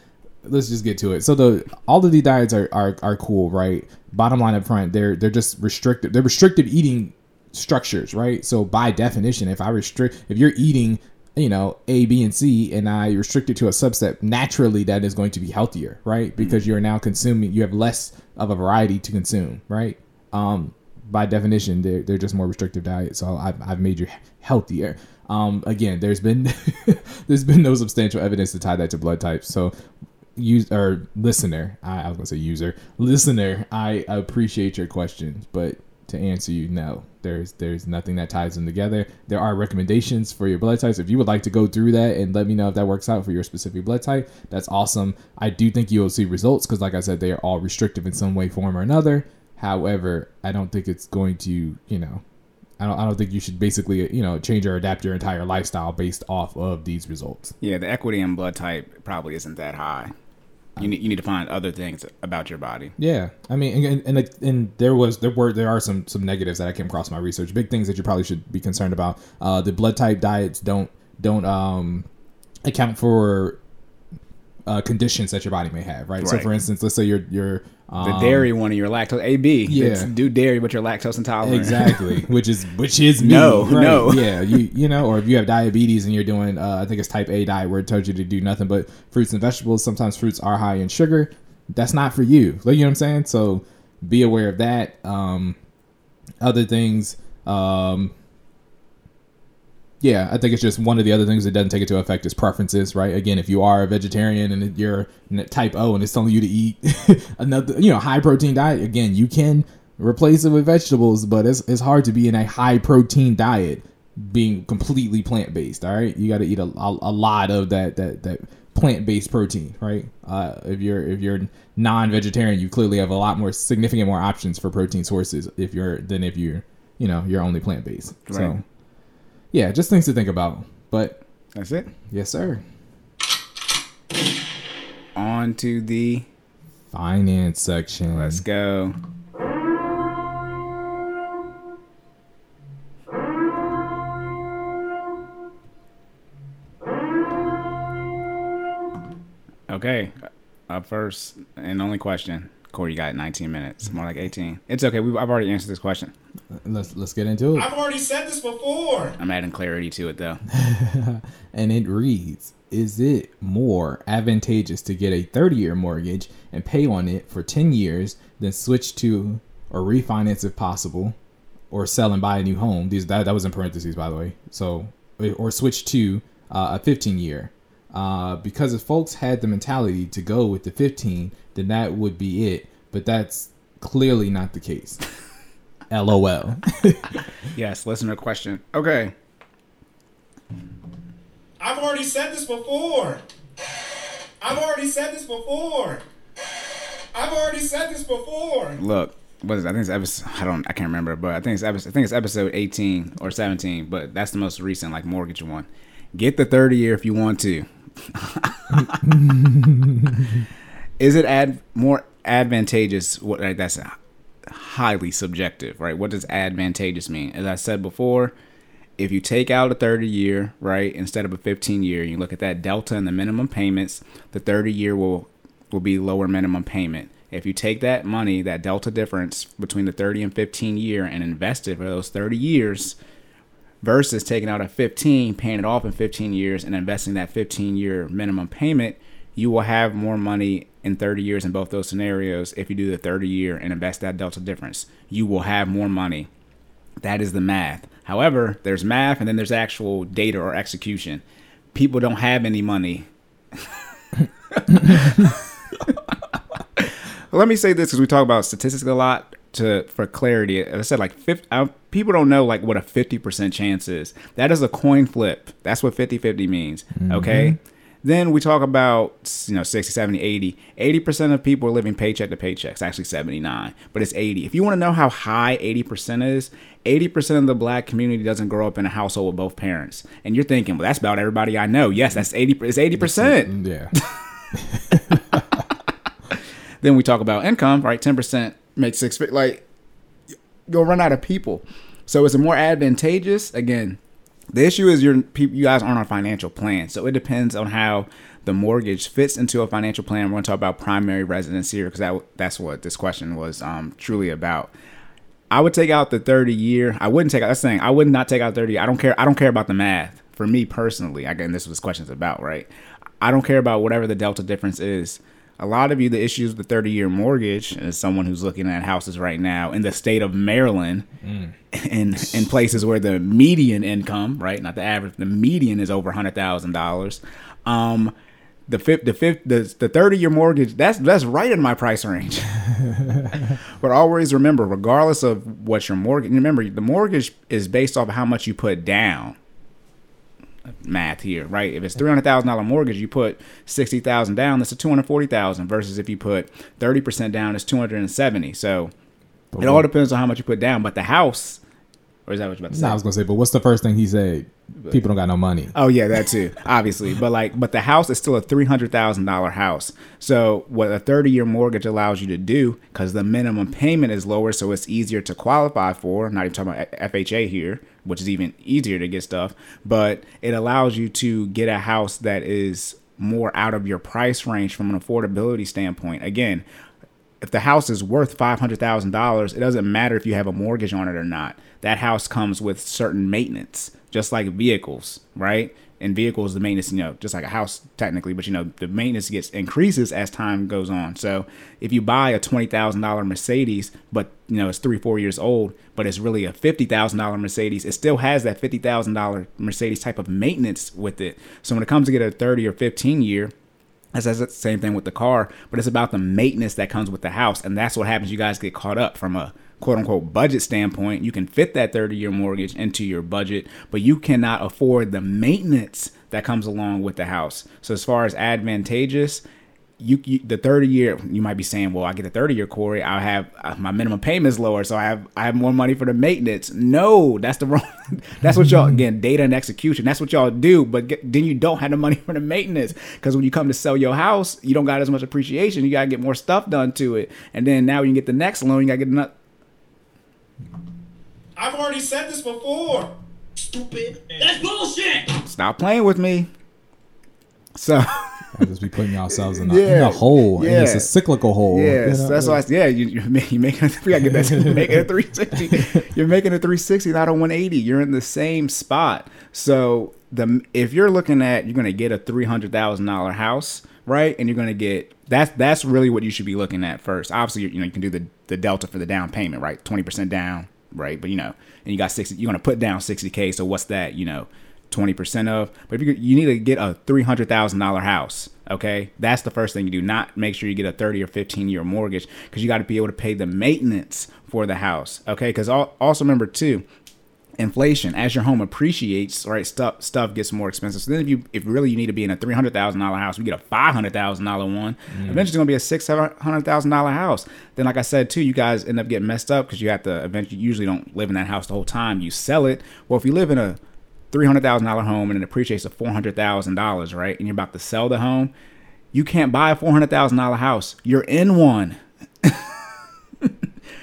let's just get to it. So the all of these diets are, are are cool, right? Bottom line up front, they're they're just restricted. They're restricted eating structures, right? So by definition, if I restrict, if you're eating you know A, B, and C, and I restrict it to a subset, naturally that is going to be healthier, right? Because you're now consuming, you have less of a variety to consume, right? Um, by definition, they're, they're just more restrictive diet. So I've, I've made you healthier. Um, again, there's been there's been no substantial evidence to tie that to blood types. So use or listener, I, I was gonna say user, listener, I appreciate your questions, but to answer you, no, there's there's nothing that ties them together. There are recommendations for your blood types. If you would like to go through that and let me know if that works out for your specific blood type, that's awesome. I do think you'll see results because, like I said, they are all restrictive in some way, form, or another. However, I don't think it's going to, you know, I don't, I don't think you should basically, you know, change or adapt your entire lifestyle based off of these results. Yeah, the equity in blood type probably isn't that high. You need, you need to find other things about your body. Yeah, I mean, and, and and there was there were there are some some negatives that I came across in my research. Big things that you probably should be concerned about. Uh, the blood type diets don't don't um account for uh, conditions that your body may have, right? So, for instance, let's say you're you're The dairy one of your lactose AB. yeah. Do dairy, but you're lactose intolerant. exactly, which is which is me, No, right? no. yeah, you you know, or if you have diabetes and you're doing, uh, I think it's type A diet where it tells you to do nothing but fruits and vegetables. Sometimes fruits are high in sugar. That's not for you. Like, you know what I'm saying? So be aware of that. Um, other things, um, yeah, I think it's just one of the other things that doesn't take into effect is preferences, right? Again, if you are a vegetarian and you're type O and it's telling you to eat another, you know, high protein diet, again, you can replace it with vegetables, but it's, it's hard to be in a high protein diet being completely plant based. All right, you got to eat a, a, a lot of that that that plant based protein, right? Uh, if you're if you're non vegetarian, you clearly have a lot more significant more options for protein sources if you're than if you're you know you're only plant based. So Right. Yeah, just things to think about. But That's it. yes, sir. On to the Finance section. let's go. Okay, up first and only question. Corey, you got 19 minutes, more like 18. It's okay. We've, I've already answered this question. Let's let's get into it. I've already said this before. I'm adding clarity to it though. and it reads Is it more advantageous to get a 30 year mortgage and pay on it for 10 years than switch to or refinance if possible or sell and buy a new home? These that, that was in parentheses, by the way. So, or switch to uh, a 15 year. Uh, because if folks had the mentality to go with the 15, then that would be it. But that's clearly not the case. LOL. Yes, listener question. Okay. I've already said this before. I've already said this before. I've already said this before. Look, what is it? I think it's episode. I don't. I can't remember, but I think it's episode. I think it's episode 18 or 17. But that's the most recent, like mortgage one. Get the 30 year if you want to. is it ad more advantageous? What that's highly subjective, right? What does advantageous mean? As I said before, if you take out a 30 year, right, instead of a 15 year, you look at that delta in the minimum payments, the 30 year will will be lower minimum payment. If you take that money, that delta difference between the 30 and 15 year and invest it for those 30 years versus taking out a 15, paying it off in 15 years and investing that 15 year minimum payment, you will have more money in 30 years in both those scenarios if you do the 30 year and invest that delta difference. You will have more money. That is the math. However, there's math and then there's actual data or execution. People don't have any money. Let me say this because we talk about statistics a lot. To for clarity, I said, like 50, uh, people don't know like what a fifty percent chance is. That is a coin flip. That's what 50-50 means. Mm-hmm. Okay. Then we talk about you know 60, 70, 80. 80% of people are living paycheck to paycheck. It's actually 79, but it's 80. If you want to know how high 80% is, 80% of the black community doesn't grow up in a household with both parents. And you're thinking, well, that's about everybody I know. Yes, that's 80. It's 80%. Mm, yeah. Then we talk about income, right? Ten percent makes six. Like you'll run out of people. So is it more advantageous? Again, the issue is your. You guys aren't on a financial plan, so it depends on how the mortgage fits into a financial plan. We're going to talk about primary residence here because that that's what this question was um, truly about. I would take out the 30 year. I wouldn't take out. That's saying. I would not take out 30. I don't care. I don't care about the math. for me personally, again, this was question's about, right? I don't care about whatever the delta difference is. A lot of you, the issues with the 30 year mortgage, as someone who's looking at houses right now in the state of Maryland, in in places where the median income, right, not the average, the median is over hundred thousand dollars. Um, the fifth, the fifth, the the 30 year mortgage, that's that's right in my price range. but always remember, regardless of what your mortgage, remember the mortgage is based off of how much you put down math here, right? If it's three hundred thousand dollar mortgage, you put sixty thousand down. That's a two hundred forty thousand. Versus if you put thirty percent down, it's two hundred and seventy. So it all depends on how much you put down. But the house, or is that what you're about to say? No, I was gonna say, but what's the first thing he said? People don't got no money. Oh yeah, that too, obviously. But like, but the house is still a three hundred thousand dollar house. So what a thirty year mortgage allows you to do, because the minimum payment is lower, so it's easier to qualify for. Not even talking about FHA here, which is even easier to get stuff. But it allows you to get a house that is more out of your price range from an affordability standpoint. Again, if the house is worth five hundred thousand dollars, it doesn't matter if you have a mortgage on it or not. That house comes with certain maintenance, just like vehicles, right? And vehicles, the maintenance, you know, just like a house technically, but you know, the maintenance gets increases as time goes on. So if you buy a twenty thousand dollar Mercedes, but you know it's three, four years old, but it's really a fifty thousand dollar Mercedes, it still has that fifty thousand dollar Mercedes type of maintenance with it. So when it comes to get a thirty or fifteen year, that's the same thing with the car, but it's about the maintenance that comes with the house. And that's what happens. You guys get caught up from a quote unquote budget standpoint. You can fit that 30 year mortgage into your budget, but you cannot afford the maintenance that comes along with the house. So, as far as advantageous, you, you, the 30 year you might be saying well i get the 30 year corey i have uh, my minimum payment is lower so i have i have more money for the maintenance no that's the wrong that's what y'all again data and execution that's what y'all do but get, then you don't have the money for the maintenance because when you come to sell your house you don't got as much appreciation you got to get more stuff done to it and then now you can get the next loan you got to get I've already said this before. Stupid. That's bullshit. stop playing with me so I just be putting ourselves in a, Yeah. in a hole, and it's a cyclical hole. Yes, you know? that's why. I, yeah, you, you're, ma- you're making. We gotta get that. You're making a 360. You're making a 360, not a 180. You're in the same spot. So the if you're looking at, you're gonna get a three hundred thousand dollar house, right? And you're gonna get that's that's really what you should be looking at first. Obviously, you know you can do the the delta for the down payment, right? Twenty percent down, right? But you know, and you got sixty. You're gonna put down 60k. So what's that? You know. 20% of but if you you need to get a $300,000 house okay that's the first thing you do not make sure you get a 30 or 15 year mortgage cuz you got to be able to pay the maintenance for the house okay cuz also remember too inflation as your home appreciates right stuff stuff gets more expensive so then if you if really you need to be in a $300,000 house we get a $500,000 one mm-hmm. eventually it's going to be a six seven hundred thousand dollar house then like I said too you guys end up getting messed up because you have to eventually you usually don't live in that house the whole time you sell it well if you live in a three hundred thousand dollar home and it appreciates to four hundred thousand dollars, right? And you're about to sell the home, you can't buy a four hundred thousand dollar house. You're in one.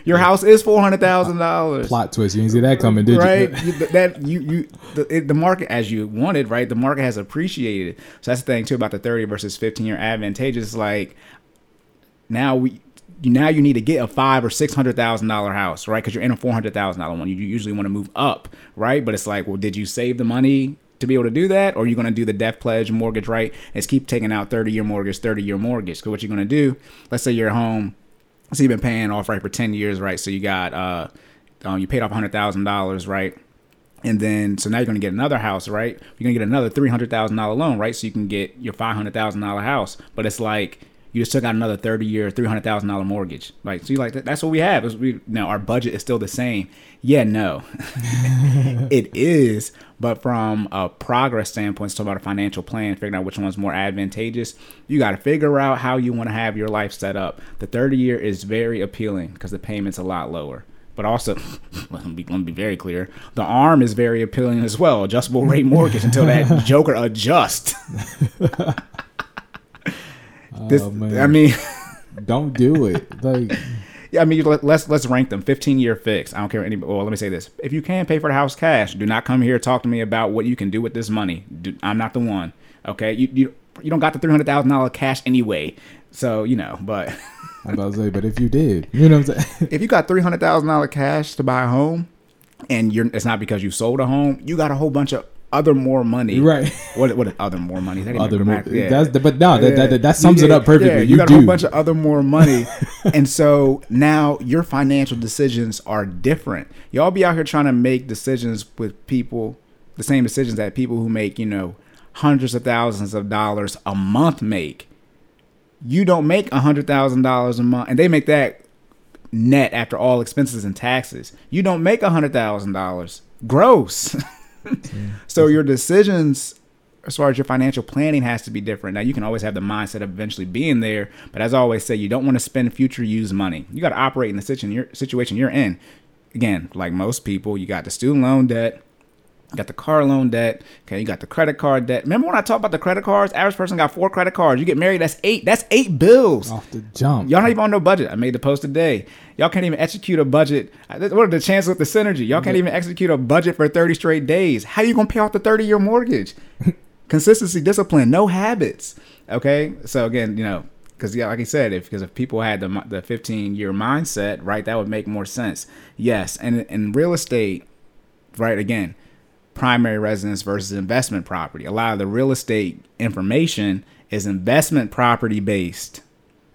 Your house is four hundred thousand dollars. plot twist. You didn't see that coming, did Right, you? Right. that you you the, it, the market as you wanted, right? The market has appreciated. So that's the thing too about the thirty versus fifteen year advantageous. Like now we you now you need to get a five or six hundred thousand dollar house, right? Because you're in a four hundred thousand dollar one. You usually want to move up, right? But it's like, well, did you save the money to be able to do that, or you're you going to do the death pledge mortgage, right? It's keep taking out thirty year mortgage, thirty year mortgage. Because what you're going to do? Let's say you're home. So you've been paying off right for ten years, right? So you got uh, um, you paid off hundred thousand dollars, right? And then, so now you're going to get another house, right? You're going to get another three hundred thousand dollar loan, right? So you can get your five hundred thousand dollar house. But it's like you just took out another thirty year, three hundred thousand dollar mortgage. Like, so you like that's what we have. Is we now our budget is still the same. Yeah, no, it is. But from a progress standpoint, talking about a financial plan, figuring out which one's more advantageous, you got to figure out how you want to have your life set up. The 30 year is very appealing because the payment's a lot lower. But also, let me, let me be very clear, the arm is very appealing as well. Adjustable rate mortgage until that joker adjusts. This, Oh, man. I mean, Don't do it. Like, Yeah, I mean, let, let's let's rank them. Fifteen year fix. I don't care any. Well, let me say this: if you can pay for the house cash, do not come here talk to me about what you can do with this money. Do, I'm not the one. Okay, you you you don't got the three hundred thousand dollar cash anyway. So you know, but I'm about to say, but if you did, you know what I'm saying? if you got three hundred thousand dollar cash to buy a home, and you're it's not because you sold a home, you got a whole bunch of other more money. Right. What what other more money? That Other more, yeah. that's the, but no, that, Yeah. that, that sums it up perfectly. yeah, you, got do. a whole bunch of other more money, and so now your financial decisions are different. Y'all be out here trying to make decisions with people, the same decisions that people who make you know hundreds of thousands of dollars a month make. You don't make a hundred thousand dollars a month, and they make that net after all expenses and taxes. You don't make a hundred thousand dollars gross. so your decisions as far as your financial planning has to be different. Now you can always have the mindset of eventually being there, but as I always say, you don't want to spend future use money. You got to operate in the situation you're, situation you're in. Again, like most people, you got the student loan debt, you got the car loan debt, okay, you got the credit card debt. Remember when I talked about the credit cards? Average person got four credit cards. You get married, that's eight. That's eight bills. off the jump. Y'all not even on no budget. I made the post today. Y'all can't even execute a budget. What are the chances with the synergy? Y'all can't even execute a budget for 30 straight days. How are you gonna pay off the 30 year mortgage? Consistency, discipline, no habits. Okay, so again, you know, because yeah, like I said, if because if people had the the 15 year mindset, right, that would make more sense. Yes, and in real estate, right, again, primary residence versus investment property. A lot of the real estate information is investment property based.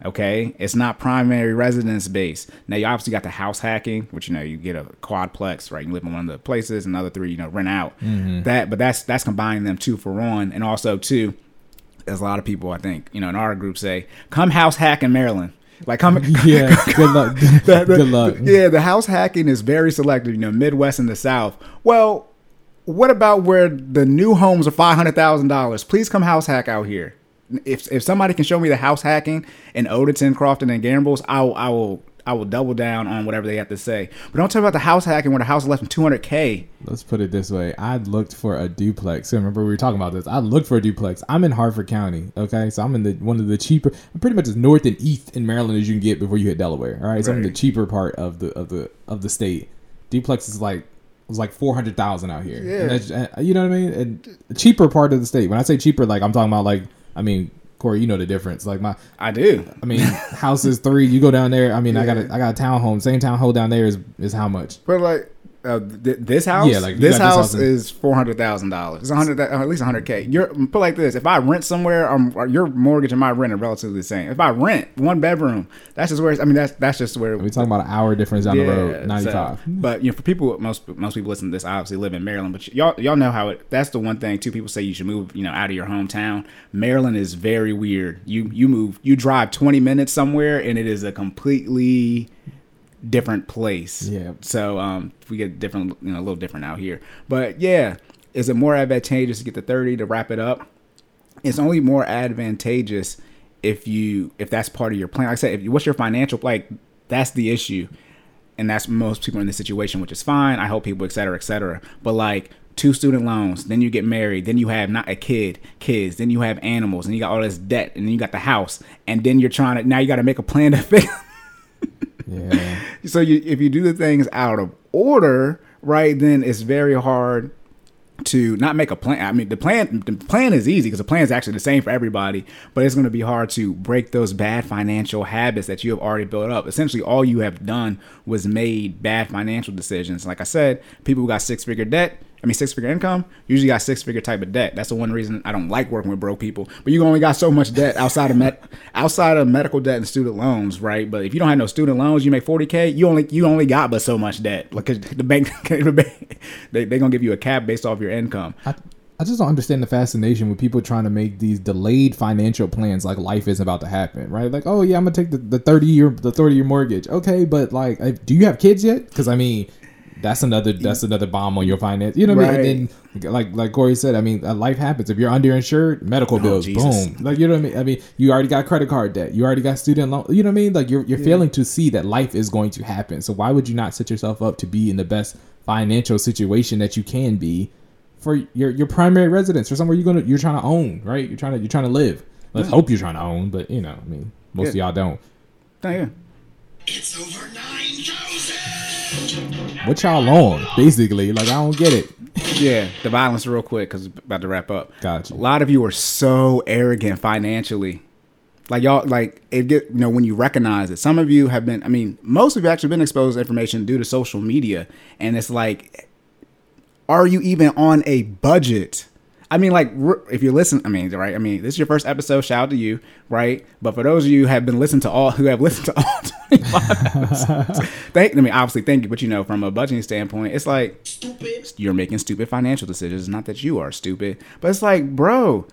Okay, it's not primary residence based. Now you obviously got the house hacking, which you know you get a quadplex, right? You live in one of the places, and the other three you know rent out. Mm-hmm. That, but that's that's combining them two for one, and also two. There's a lot of people I think you know in our group say, "Come house hack in Maryland." Like come, yeah, good luck. the- the- good luck. Yeah, the house hacking is very selective, you know, Midwest and the South. Well, what about where the new homes are five hundred thousand dollars? Please come house hack out here. If if somebody can show me the house hacking in Odenton, Crofton, and Gambrills, I will I will I will double down on whatever they have to say. But don't talk about the house hacking where the house is less than two hundred k. Let's put it this way. I looked for a duplex. So remember we were talking about this. I looked for a duplex. I'm in Harford County. Okay. So I'm in the one of the cheaper pretty much as north and east in Maryland as you can get before you hit Delaware. All right. So I'm in the cheaper part of the of the of the state. Duplex is like was like four hundred thousand out here. Yeah. And that's, uh, you know what I mean? And the cheaper part of the state. When I say cheaper, like I'm talking about like I mean, Corey, you know the difference. Like my I do. I mean, house is three. You go down there. I mean, I got a I got a townhome. Same townhome down there is is how much? But like uh, th- this house, Yeah, like, this got this house house is four hundred thousand dollars. It's hundred, at least hundred k. You're put like this: if I rent somewhere, um, your mortgage and my rent are relatively the same. If I rent one bedroom, that's just where. I mean, that's that's just where We talking about an hour difference down the road. so- Ninety five. but you know, for people, most most people listen to this obviously live in Maryland. But y'all y'all know how it. That's the one thing. Two people say you should move. You know, out of your hometown. Maryland is very weird. You you move. You drive twenty minutes somewhere, and it is a completely different place. Yeah. So um, we get different. You know, a little different out here. But yeah, is it more advantageous to get the thirty to wrap it up? it's only more advantageous if you if that's part of your plan. Like I said, if you, what's your financial like that's the issue, and that's most people in this situation, which is fine. I help people, et cetera, et cetera. But like two student loans, then you get married, then you have not a kid, kids, then you have animals, and you got all this debt, and then you got the house, and then you're trying to now you got to make a plan to fix. Yeah. so you if you do the things out of order, right, then it's very hard to not make a plan. I mean, the plan the plan is easy because the plan is actually the same for everybody, but it's going to be hard to break those bad financial habits that you have already built up. Essentially, all you have done was made bad financial decisions. Like I said, people who got six figure debt, I mean six figure income, usually got six figure type of debt. That's the one reason I don't like working with broke people. But you only got so much debt outside of med- outside of medical debt and student loans, right? But if you don't have no student loans, you make forty k, you only you only got but so much debt. Like the bank, the bank they they gonna give you a cap based off your income. I, I just don't understand the fascination with people trying to make these delayed financial plans like life is about to happen, right? Like, oh yeah, I'm gonna take the, the 30 year the 30 year mortgage. Okay, but like, do you have kids yet? Because I mean, that's another that's another bomb on your finance. You know what I mean? And then, like like Corey said, I mean, uh, life happens. If you're underinsured, medical bills, Jesus. boom. Like you know what I mean? I mean, you already got credit card debt. You already got student loan. You know what I mean? Like you're you're failing to see that life is going to happen. So why would you not set yourself up to be in the best financial situation that you can be? for your your primary residence or somewhere you're gonna you're trying to own, right? You're trying to you're trying to live. Let's hope you're trying to own, but you know, I mean, most of y'all don't. Oh, yeah. It's over 9,000! What y'all on, basically? Like I don't get it. Yeah, the violence real quick because about to wrap up. Gotcha. A lot of you are so arrogant financially. Like y'all, like it get you know when you recognize it. Some of you have been. I mean, most of you actually been exposed to information due to social media, and it's like Are you even on a budget? I mean, like, if you listen, I mean, right? I mean, this is your first episode. Shout out to you, right? But for those of you who have been listening to all, who have listened to all 25 episodes, thank, I mean, obviously, thank you. But you know, from a budgeting standpoint, it's like Stupid. you're making stupid financial decisions. It's not that you are stupid, but it's like, bro,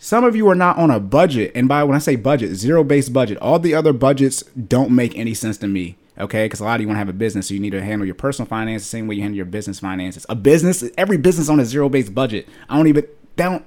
some of you are not on a budget. And by when I say budget, zero based budget, all the other budgets don't make any sense to me. Okay, because a lot of you want to have a business, so you need to handle your personal finances the same way you handle your business finances. A business, every business on a zero based budget. I don't even don't.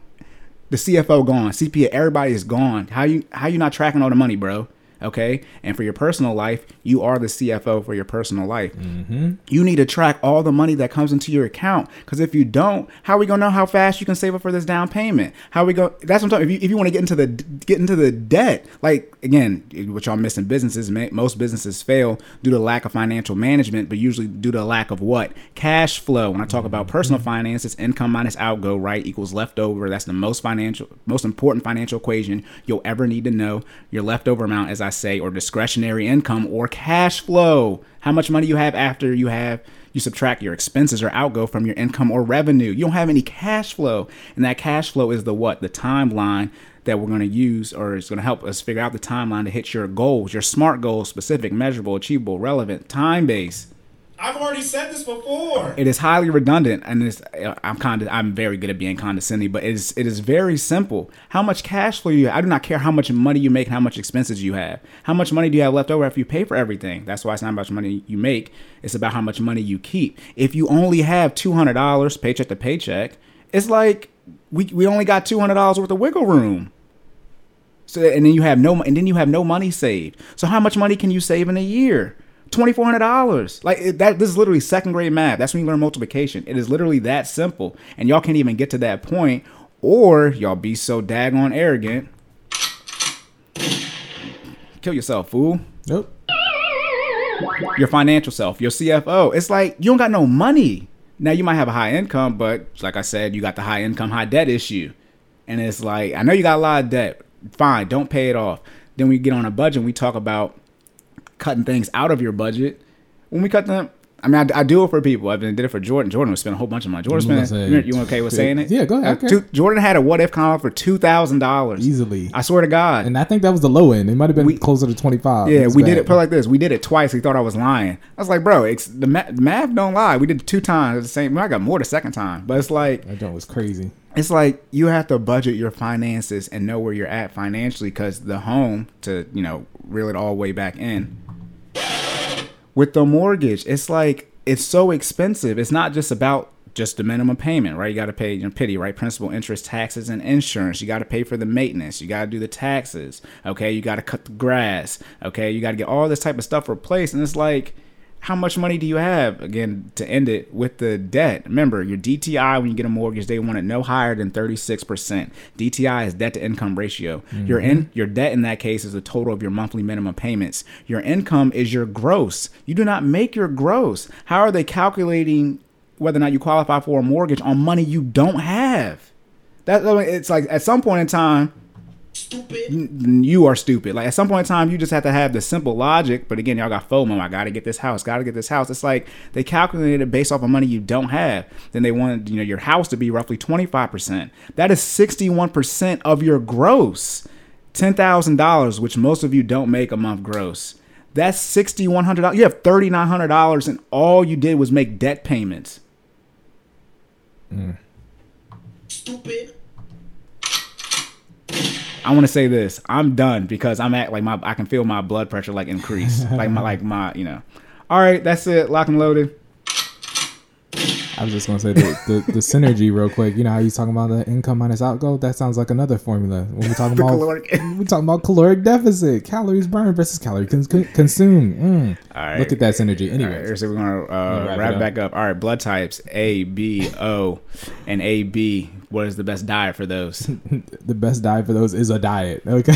The CFO gone, CPA, everybody is gone. How you how you not tracking all the money, bro? Okay, and for your personal life, you are the CFO for your personal life. Mm-hmm. You need to track all the money that comes into your account because if you don't, how are we gonna know how fast you can save up for this down payment? How are we go? That's what I'm talking. If you, if you want to get into the get into the debt, like again, what y'all missing businesses. Most businesses fail due to lack of financial management, but usually due to lack of what cash flow. When I talk about personal mm-hmm. finances, income minus outgo, right, equals leftover. That's the most financial, most important financial equation you'll ever need to know. Your leftover amount, as I say, or discretionary income or cash flow. How much money you have after you have you subtract your expenses or outgo from your income or revenue. You don't have any cash flow. And that cash flow is the what? The timeline that we're going to use or is going to help us figure out the timeline to hit your goals, your smart goals, specific, measurable, achievable, relevant, time based. I've already said this before. It is highly redundant, and it's, I'm kind of I'm very good at being condescending, but it is it is very simple. How much cash flow you have? I do not care how much money you make and how much expenses you have. How much money do you have left over after you pay for everything? That's why it's not about money you make. It's about how much money you keep. If you only have two hundred dollars paycheck to paycheck, it's like we we only got two hundred dollars worth of wiggle room. So and then you have no and then you have no money saved. So how much money can you save in a year? Twenty four hundred dollars. Like that. This is literally second grade math. That's when you learn multiplication. It is literally that simple, and y'all can't even get to that point, or y'all be so daggone arrogant. Kill yourself, fool. Nope. Your financial self, your CFO. It's like you don't got no money. Now you might have a high income, but like I said, you got the high income, high debt issue. And it's like, I know you got a lot of debt. Fine, don't pay it off. Then we get on a budget and we talk about cutting things out of your budget. When we cut them, I mean, I, I do it for people. I've been did it for Jordan. Jordan was spending a whole bunch of money. Jordan spent. say- You okay with saying it? Yeah, go ahead, okay. two- Jordan had a what if comment for two thousand dollars Easily. I swear to God. And I think that was the low end. It might have been We- closer to 25. Yeah, It's we did it. Put like this: we did it twice. He thought I was lying. I was like, bro, it's the, ma- the math don't lie. We did it two times. It's the same. I got more the second time, but it's like That joint was crazy. it's like you have to budget your finances and know where you're at financially because the home to you know reel it all way back in. With the mortgage, it's like it's so expensive. It's not just about just the minimum payment, right? You got to pay your PITI, right? Principal, interest, taxes, and insurance. You got to pay for the maintenance. You got to do the taxes. Okay, you got to cut the grass. Okay, you got to get all this type of stuff replaced, and it's like how much money do you have again to end it with the debt? Remember your dti when you get a mortgage they want it no higher than 36% dti is debt to income ratio. Mm-hmm. Your in your debt in that case is the total of your monthly minimum payments. Your income is your gross. You do not make your gross. How are they calculating whether or not you qualify for a mortgage on money you don't have? That it's like at some point in time Stupid. you are stupid. Like at some point in time, you just have to have the simple logic. But again, y'all got FOMO. I gotta get this house. Gotta get this house. It's like they calculated it based off of money you don't have. Then they wanted you know your house to be roughly twenty five percent. That is sixty one percent of your gross. Ten thousand dollars, which most of you don't make a month gross. That's sixty one hundred dollars. You have thirty nine hundred dollars, and all you did was make debt payments. Stupid. I want to say this. I'm done because I'm at like my I can feel my blood pressure like increase. like my like my you know. All right, that's it. Lock and loaded. I was just gonna say the, the, the synergy real quick. You know how you talking about the income minus outgo? That sounds like another formula. When we talking about caloric- we talking about caloric deficit, calories burned versus calories cons- con- consumed. Mm. All right. Look at that synergy. Anyway, right, so we're gonna uh, wrap wrap, up. back up. All right, blood types A, B, O, and A, B. What is the best diet for those? the best diet for those is a diet. Okay.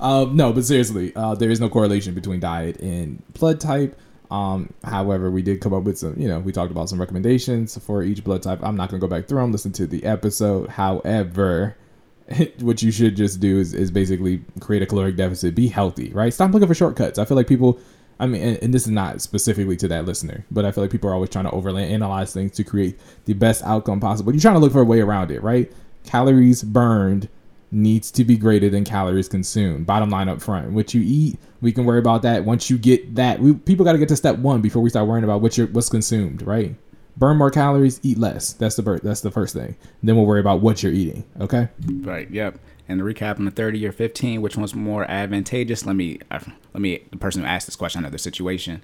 um, no, but seriously, uh, there is no correlation between diet and blood type. Um, however, we did come up with some, you know, we talked about some recommendations for each blood type. I'm not going to go back through them, listen to the episode. However, what you should just do is, is basically create a caloric deficit, be healthy, right? Stop looking for shortcuts. I feel like people I mean, and, and this is not specifically to that listener, but I feel like people are always trying to overly analyze things to create the best outcome possible. You're trying to look for a way around it, right? Calories burned needs to be greater than calories consumed. Bottom line up front. What you eat, we can worry about that. Once you get that, we people got to get to step one before we start worrying about what you what's consumed, right? Burn more calories, eat less. That's the that's the first thing. Then we'll worry about what you're eating. Okay. Right. Yep. And to recap on the 30 or 15, which one's more advantageous? Let me, uh, let me, the person who asked this question, the situation.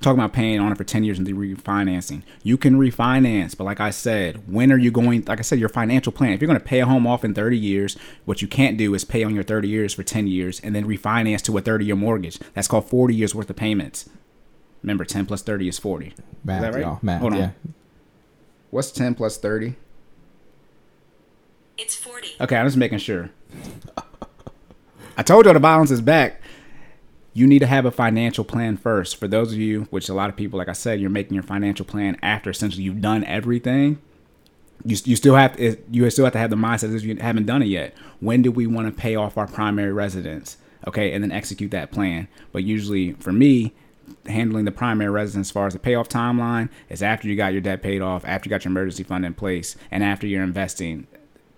Talking about paying on it for 10 years and the refinancing. You can refinance, but like I said, when are you going, like I said, your financial plan. If you're going to pay a home off in 30 years, what you can't do is pay on your 30 years for 10 years and then refinance to a 30 year mortgage. That's called 40 years worth of payments. Remember, 10 plus 30 is 40. Math, that right? y'all. Math. Hold on. Yeah. What's 10 plus 30? It's 40. Okay, I'm just making sure. I told y'all the balance is back. You need to have a financial plan first. For those of you, which a lot of people, like I said, you're making your financial plan after essentially you've done everything. You, you still have to, you still have to have the mindset that you haven't done it yet. When do we want to pay off our primary residence? Okay, and then execute that plan. But usually, for me, handling the primary residence as far as the payoff timeline is after you got your debt paid off, after you got your emergency fund in place, and after you're investing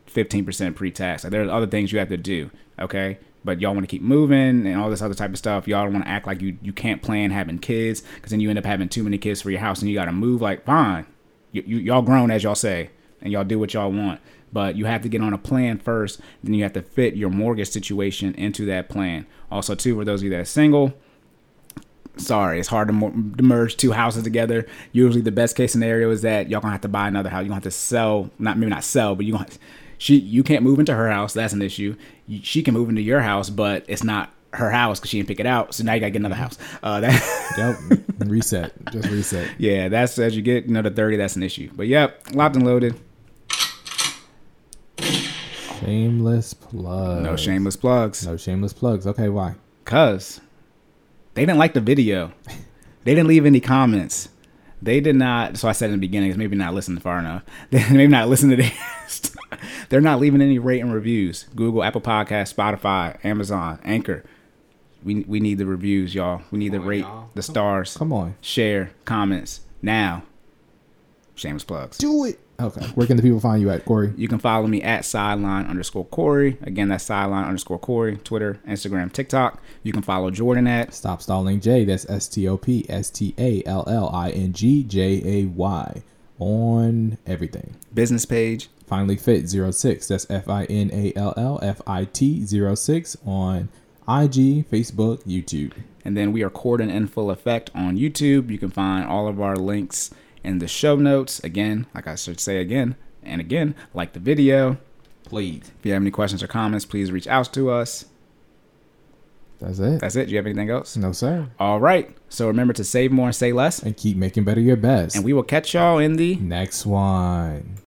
15% pre-tax. Like, there's other things you have to do, okay? But y'all want to keep moving and all this other type of stuff. Y'all don't want to act like you you can't plan having kids because then you end up having too many kids for your house and you got to move. Like, fine, you, you, y'all grown as y'all say, and y'all do what y'all want. But you have to get on a plan first. Then you have to fit your mortgage situation into that plan. Also, too, for those of you that are single, sorry, it's hard to, merge two houses together. Usually, the best case scenario is that y'all gonna have to buy another house. You're gonna have to sell, not maybe not sell, but you gonna she you can't move into her house. That's an issue. She can move into your house, but it's not her house because she didn't pick it out. So now you gotta get another house. Uh, that Yep. reset. Just reset. yeah, that's as you get you know thirty, that's an issue. But yep, locked and loaded. Shameless plug. No shameless plugs. No shameless plugs. Okay, why? Cause they didn't like the video. They didn't leave any comments. They did not. So I said in the beginning, maybe not listening far enough. They maybe not listen to this. They're not leaving any rate and reviews. Google, Apple Podcast, Spotify, Amazon, Anchor. We we need the reviews, y'all. We need the on, rate, y'all. the stars, Come on. share, comments now. Shameless plugs. Do it. Okay. Where can the people find you at, Corey? You can follow me at sideline underscore Corey. Again, that's sideline underscore Corey. Twitter, Instagram, TikTok. You can follow Jordan at Stop Stalling J. That's S T O P S T A L L I N G J A Y on everything. business page. Finally Fit 06. That's F I N A L L F I T 06 on IG, Facebook, YouTube. And then we are Corden in full effect on YouTube. You can find all of our links in the show notes. Again, like I should say again and again, like the video. Please. If you have any questions or comments, please reach out to us. That's it. That's it. Do you have anything else? no, sir. All right. So remember to save more and say less. And keep making better your best. And we will catch y'all in the Next one.